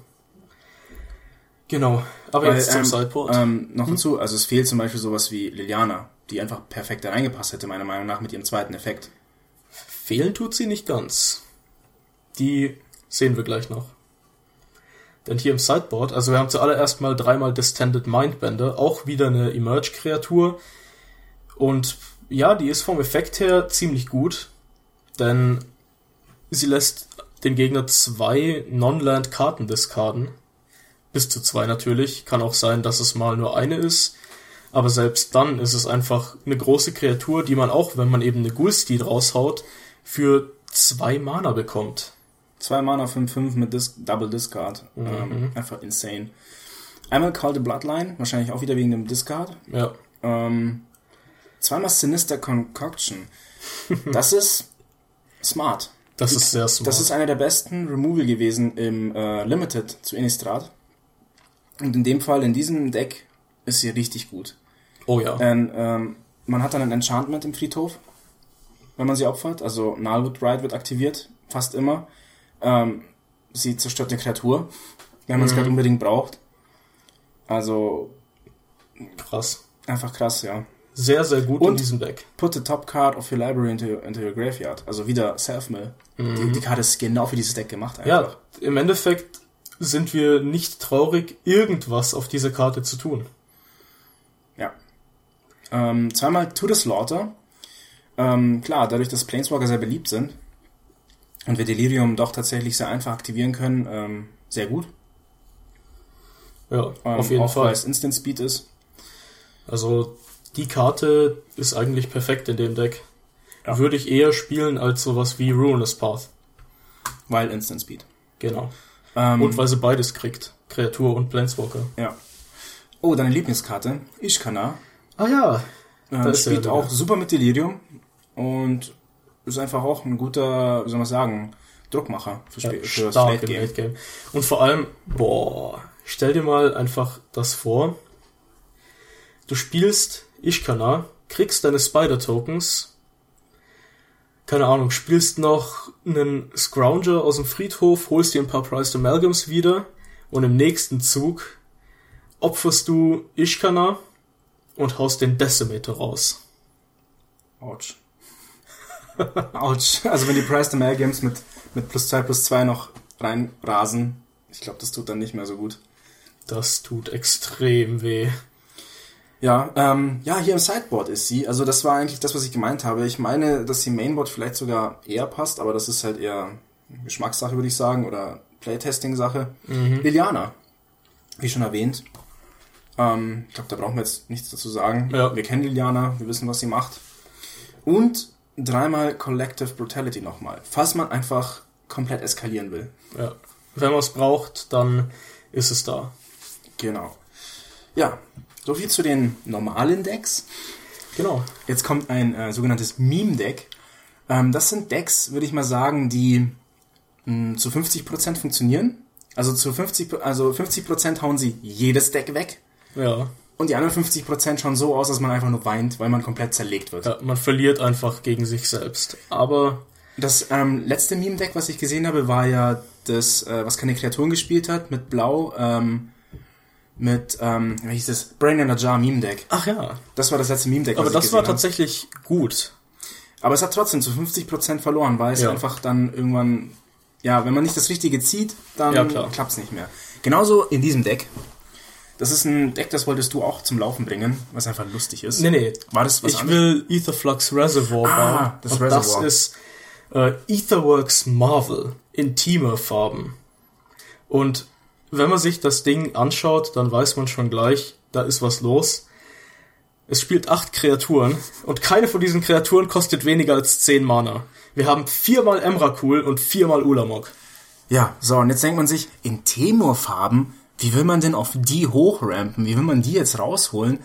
Genau, aber Weil, jetzt zum ähm, Sideboard. Ähm, noch dazu, also es fehlt zum Beispiel sowas wie Liliana, die einfach perfekt da reingepasst hätte, meiner Meinung nach, mit ihrem zweiten Effekt. Fehlen tut sie nicht ganz. Die sehen wir gleich noch. Denn hier im Sideboard, also wir haben zuallererst mal dreimal Distended Mindbender, auch wieder eine Emerge-Kreatur. Und ja, die ist vom Effekt her ziemlich gut, denn sie lässt den Gegner zwei Non-Land-Karten discarden. Bis zu zwei natürlich. Kann auch sein, dass es mal nur eine ist. Aber selbst dann ist es einfach eine große Kreatur, die man auch, wenn man eben eine Ghoulsteed raushaut, für zwei Mana bekommt. Zwei Mana 5-5 mit Dis Double Discard. Mhm. Ähm, einfach insane. Einmal Call the Bloodline, wahrscheinlich auch wieder wegen dem Discard. Ja. Ähm, Zweimal Sinister Concoction. Das ist smart. Das ist sehr smart. Das ist einer der besten Removal gewesen im äh, Limited zu Innistrad. Und in dem Fall, in diesem Deck, ist sie richtig gut. oh ja. Denn ähm, man hat dann ein Enchantment im Friedhof, wenn man sie opfert. Also Nalwood Ride wird aktiviert, fast immer. Ähm, sie zerstört eine Kreatur, wenn man es gerade unbedingt braucht. Also Krass. einfach krass, ja. Sehr, sehr gut in Und- diesem Deck. Put the top card of your library into your, into your graveyard. Also wieder Self-Mill. Die, die Karte ist genau für dieses Deck gemacht. Einfach. Ja, im Endeffekt sind wir nicht traurig, irgendwas auf dieser Karte zu tun. Ja. Ähm, zweimal To the Slaughter. Ähm, klar, dadurch, dass Planeswalker sehr beliebt sind und wir Delirium doch tatsächlich sehr einfach aktivieren können, ähm, sehr gut. Ja, Ähm, auf jeden auch Fall. weil es Instant Speed ist. Also die Karte ist eigentlich perfekt in dem Deck. Ja. Würde ich eher spielen als sowas wie Ruinous Path. Weil Instant Speed. Genau. Ähm, Und weil sie beides kriegt. Kreatur und Planeswalker. ja. Oh, deine Lieblingskarte, Ishkana. Ah ja. Äh, ist spielt auch super mit Delirium und ist einfach auch ein guter, wie soll man sagen, Druckmacher für, ja Sp für das Late im Game. Late Game. Und vor allem, boah, stell dir mal einfach das vor. Du spielst Ishkana, kriegst deine Spider-Tokens, keine Ahnung, spielst noch einen Scrounger aus dem Friedhof, holst dir ein paar Priced Amalgams wieder und im nächsten Zug opferst du Ishkana und haust den Decimator raus. Autsch. Autsch. Also wenn die Priced Amalgams mit, mit plus 2 plus 2 noch reinrasen, ich glaube, das tut dann nicht mehr so gut. Das tut extrem weh. Ja, ähm, ja, hier im Sideboard ist sie. Also das war eigentlich das, was ich gemeint habe. Ich meine, dass sie Mainboard vielleicht sogar eher passt, aber das ist halt eher Geschmackssache, würde ich sagen, oder Playtesting-Sache. Liliana, wie schon erwähnt. Ähm, ich glaube, da brauchen wir jetzt nichts dazu sagen. Ja. Wir kennen Liliana, wir wissen, was sie macht. Und dreimal Collective Brutality nochmal, falls man einfach komplett eskalieren will. Ja. Wenn man es braucht, dann ist es da. Genau. Ja, soviel zu den normalen Decks. Genau. Jetzt kommt ein äh, sogenanntes Meme-Deck. Ähm, das sind Decks, würde ich mal sagen, die mh, zu 50% funktionieren. Also zu 50, also 50% hauen sie jedes Deck weg. Ja. Und die anderen 50% schauen so aus, dass man einfach nur weint, weil man komplett zerlegt wird. ja. Man verliert einfach gegen sich selbst. Aber Das ähm, letzte Meme-Deck, was ich gesehen habe, war ja das, äh, was keine Kreaturen gespielt hat, mit Blau, ähm, mit, ähm, wie hieß das? Brain in a Jar Meme-Deck. ach ja. Das war das letzte Meme-Deck, Aber was das ich war gesehen habe. tatsächlich gut. Aber es hat trotzdem zu 50% verloren, weil es Ja. einfach dann irgendwann, ja, wenn man nicht das Richtige zieht, dann Ja, klappt es nicht mehr. Genauso in diesem Deck. Das ist ein Deck, das wolltest du auch zum Laufen bringen, was einfach lustig ist. Nee, nee. War das was ich anderes? will Etherflux Reservoir Ah, bauen. das Reservoir. das ist äh, Etherworks Marvel in Teamer-Farben. Und wenn man sich das Ding anschaut, dann weiß man schon gleich, da ist was los. Es spielt acht Kreaturen und keine von diesen Kreaturen kostet weniger als 10 Mana. Wir haben viermal Emrakul und viermal Ulamog. Ja, so, und jetzt denkt man sich, in Temur-Farben, wie will man denn auf die hochrampen? Wie will man die jetzt rausholen?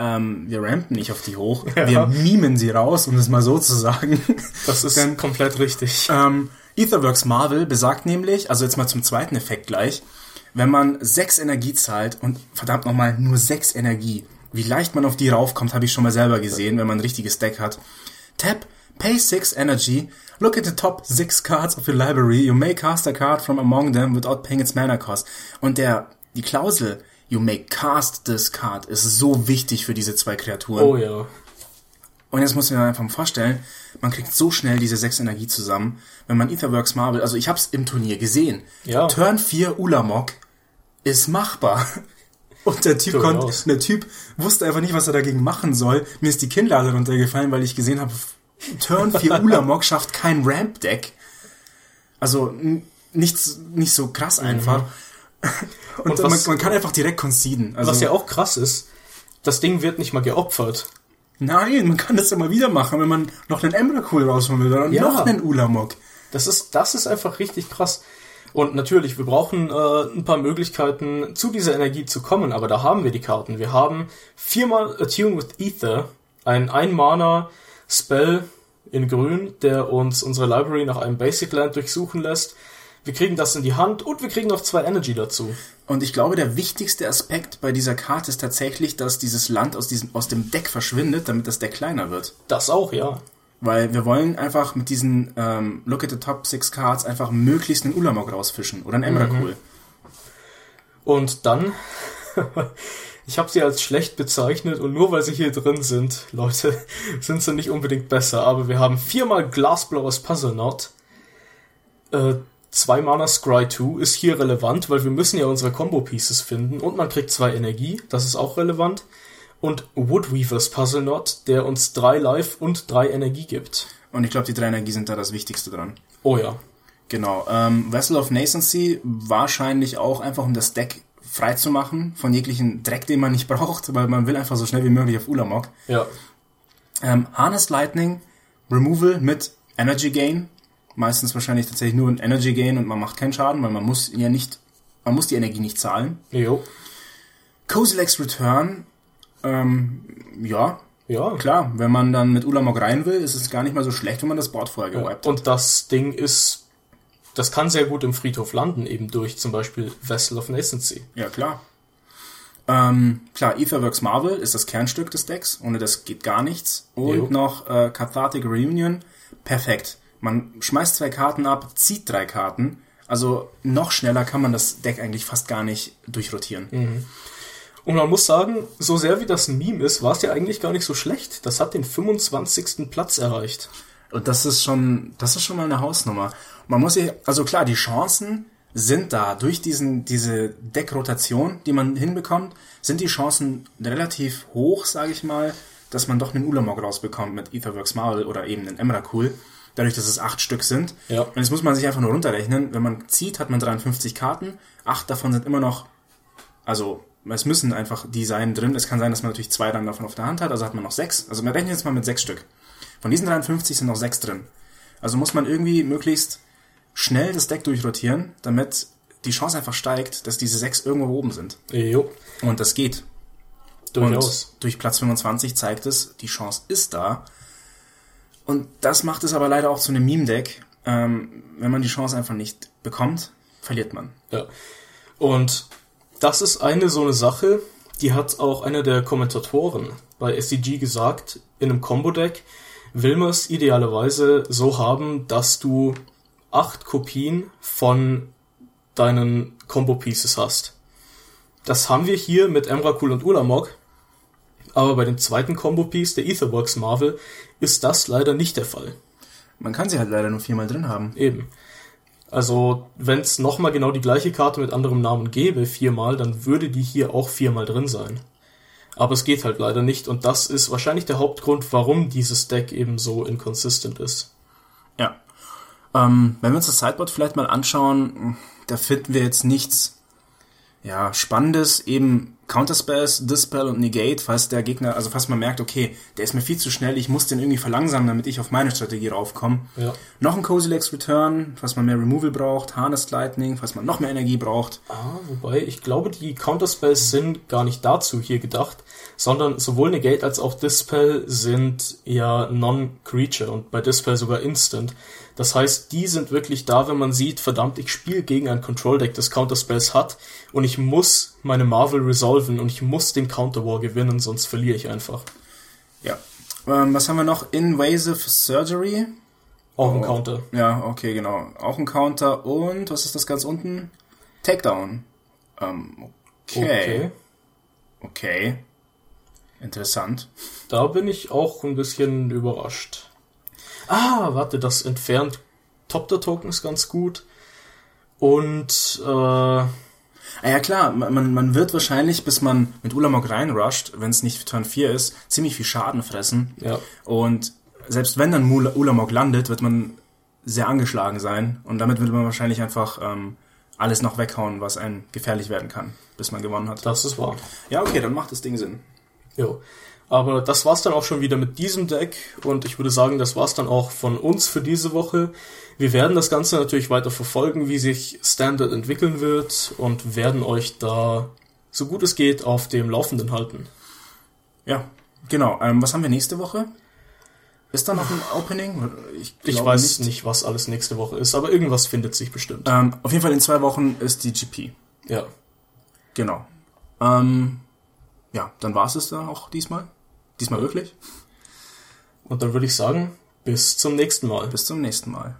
Ähm, wir rampen nicht auf die hoch, wir mimen sie raus, um es mal so zu sagen. Das ist Dann- komplett richtig. Ähm, Etherworks Marvel besagt nämlich, also jetzt mal zum zweiten Effekt gleich, wenn man sechs Energie zahlt und verdammt nochmal nur sechs Energie, wie leicht man auf die raufkommt, habe ich schon mal selber gesehen, wenn man ein richtiges Deck hat. Tap, pay six energy, look at the top six cards of your library, you may cast a card from among them without paying its mana cost. Und der, die Klausel, you may cast this card, ist so wichtig für diese zwei Kreaturen. Oh ja. Und jetzt muss man einfach mal vorstellen, man kriegt so schnell diese sechs Energie zusammen, wenn man Etherworks Marvel, also ich hab's im Turnier gesehen. Ja. Turn 4 Ulamog ist machbar. [LAUGHS] Und der Typ Durchaus. konnte, der Typ wusste einfach nicht, was er dagegen machen soll. Mir ist die Kinnlade runtergefallen, weil ich gesehen habe, Turn 4 [LAUGHS] Ulamog schafft kein Ramp-Deck. Also n- nichts, nicht so krass einfach. Und, Mhm. Und man, was- man kann einfach direkt conceden. Also, Was ja auch krass ist, das Ding wird nicht mal geopfert. Nein, man kann das immer wieder machen, wenn man noch einen Emrakul rausholen will oder Ja. noch einen Ulamog. Das ist, das ist einfach richtig krass. Und natürlich, wir brauchen äh, ein paar Möglichkeiten, zu dieser Energie zu kommen, aber da haben wir die Karten. Wir haben viermal Attune with Ether, Ein Ein-Mana-Spell in grün, der uns unsere Library nach einem Basic Land durchsuchen lässt. Wir kriegen das in die Hand und wir kriegen noch zwei Energy dazu. Und ich glaube, der wichtigste Aspekt bei dieser Karte ist tatsächlich, dass dieses Land aus, diesem, aus dem Deck verschwindet, damit das Deck kleiner wird. Das auch, ja. Weil wir wollen einfach mit diesen ähm, Look at the Top Six Cards einfach möglichst einen Ulamog rausfischen oder einen Emrakul. Und dann, [LAUGHS] ich habe sie als schlecht bezeichnet und nur weil sie hier drin sind, Leute, [LAUGHS] sind sie nicht unbedingt besser. Aber wir haben viermal Glasblowers Puzzle Knot. Äh, zwei Mana Scry 2 ist hier relevant, weil wir müssen ja unsere Combo Pieces finden und man kriegt zwei Energie, das ist auch relevant. Und Woodweavers Puzzle Knot, der uns drei Life und drei Energie gibt. Und ich glaube, die drei Energie sind da das Wichtigste dran. Oh ja. Genau. Ähm, Vessel of Nascency wahrscheinlich auch einfach, um das Deck frei zu machen von jeglichen Dreck, den man nicht [LAUGHS] braucht, weil man will einfach so schnell wie möglich auf Ulamog. Ja. Ähm, Harness Lightning, Removal mit Energy Gain. Meistens wahrscheinlich tatsächlich nur ein Energy Gain und man macht keinen Schaden, weil man muss ja nicht, man muss die Energie nicht zahlen. Jo. Cozy Legs Return, ähm, ja, Ja. klar, wenn man dann mit Ulamog rein will, ist es gar nicht mal so schlecht, wenn man das Board vorher gewiped hat. Und das Ding ist, das kann sehr gut im Friedhof landen, eben durch zum Beispiel Vessel of Nascency. Ja, klar. Ähm, klar, Etherworks Marvel ist das Kernstück des Decks. Ohne das geht gar nichts. Und Jo. noch äh, Cathartic Reunion. Perfekt. Man schmeißt zwei Karten ab, zieht drei Karten. Also noch schneller kann man das Deck eigentlich fast gar nicht durchrotieren. Und man muss sagen, so sehr wie das ein Meme ist, war es ja eigentlich gar nicht so schlecht. Das hat den 25. Platz erreicht. Und das ist schon, das ist schon mal eine Hausnummer. Man muss sich, also klar, die Chancen sind da. Durch diesen, diese Deckrotation, die man hinbekommt, sind die Chancen relativ hoch, sage ich mal, dass man doch einen Ulamog rausbekommt mit Etherworks Marvel oder eben einen Emrakul. Dadurch, dass es acht Stück sind. Ja. Und jetzt muss man sich einfach nur runterrechnen. Wenn man zieht, hat man 53 Karten. Acht davon sind immer noch, also es müssen einfach die sein drin. Es kann sein, dass man natürlich zwei dann davon auf der Hand hat, also hat man noch sechs. Also wir rechnen jetzt mal mit sechs Stück. Von diesen 53 sind noch sechs drin. Also muss man irgendwie möglichst schnell das Deck durchrotieren, damit die Chance einfach steigt, dass diese sechs irgendwo oben sind. Jo, Und das geht. durchaus. Und durch Platz 25 zeigt es, die Chance ist da. Und das macht es aber leider auch zu einem Meme-Deck. Ähm, wenn man die Chance einfach nicht bekommt, verliert man. Ja. Und das ist eine so eine Sache, die hat auch einer der Kommentatoren bei SCG gesagt, in einem Combo-Deck will man es idealerweise so haben, dass du acht Kopien von deinen Combo-Pieces hast. Das haben wir hier mit Emrakul und Ulamog, aber bei dem zweiten Combo-Piece, der Etherworks Marvel, ist das leider nicht der Fall. Man kann sie halt leider nur viermal drin haben. Eben. Also, wenn es nochmal genau die gleiche Karte mit anderem Namen gäbe, viermal, dann würde die hier auch viermal drin sein. Aber es geht halt leider nicht und das ist wahrscheinlich der Hauptgrund, warum dieses Deck eben so inconsistent ist. Ja. Ähm, wenn wir uns das Sideboard vielleicht mal anschauen, da finden wir jetzt nichts ja, Spannendes, eben Counterspells, Dispel und Negate, falls der Gegner, also falls man merkt, okay, der ist mir viel zu schnell, ich muss den irgendwie verlangsamen, damit ich auf meine Strategie raufkomme. Ja. Noch ein Cozy Legs Return, falls man mehr Removal braucht, Harness Lightning, falls man noch mehr Energie braucht. Ah, wobei, ich glaube, die Counterspells sind gar nicht dazu hier gedacht, sondern sowohl Negate als auch Dispel sind ja Non-Creature und bei Dispel sogar Instant. Das heißt, die sind wirklich da, wenn man sieht, verdammt, ich spiele gegen ein Control-Deck, das Counterspells hat und ich muss meine Marvel resolven und ich muss den Counter-War gewinnen, sonst verliere ich einfach. Ja. Ähm, was haben wir noch? Invasive Surgery. Auch ein Oh. Counter. Ja, okay, genau. Auch ein Counter und was ist das ganz unten? Takedown. Ähm, okay. Okay. Okay. Interessant. Da bin ich auch ein bisschen überrascht. Ah, warte, das entfernt Top der Tokens ganz gut. Und äh, Ah ja klar, man, man wird wahrscheinlich, bis man mit Ulamog reinrusht, wenn es nicht Turn 4 ist, ziemlich viel Schaden fressen. ja, Und selbst wenn dann Ulamog landet, wird man sehr angeschlagen sein. Und damit wird man wahrscheinlich einfach ähm, alles noch weghauen, was einem gefährlich werden kann, bis man gewonnen hat. das ist wahr. Ja, okay, dann macht das Ding Sinn. Jo. Aber das war's dann auch schon wieder mit diesem Deck und ich würde sagen, das war's dann auch von uns für diese Woche. Wir werden das Ganze natürlich weiter verfolgen, wie sich Standard entwickeln wird und werden euch da so gut es geht auf dem Laufenden halten. Ja, Genau, ähm, was haben wir nächste Woche? Ist da noch ein Opening? Ich glaube weiß nicht. was alles nächste Woche ist, aber irgendwas findet sich bestimmt. Ähm, auf jeden Fall in zwei Wochen ist die GP. ja. Genau. Ähm, ja, dann war es es da auch diesmal. Diesmal wirklich. Und dann würde ich sagen, bis zum nächsten Mal. Bis zum nächsten Mal.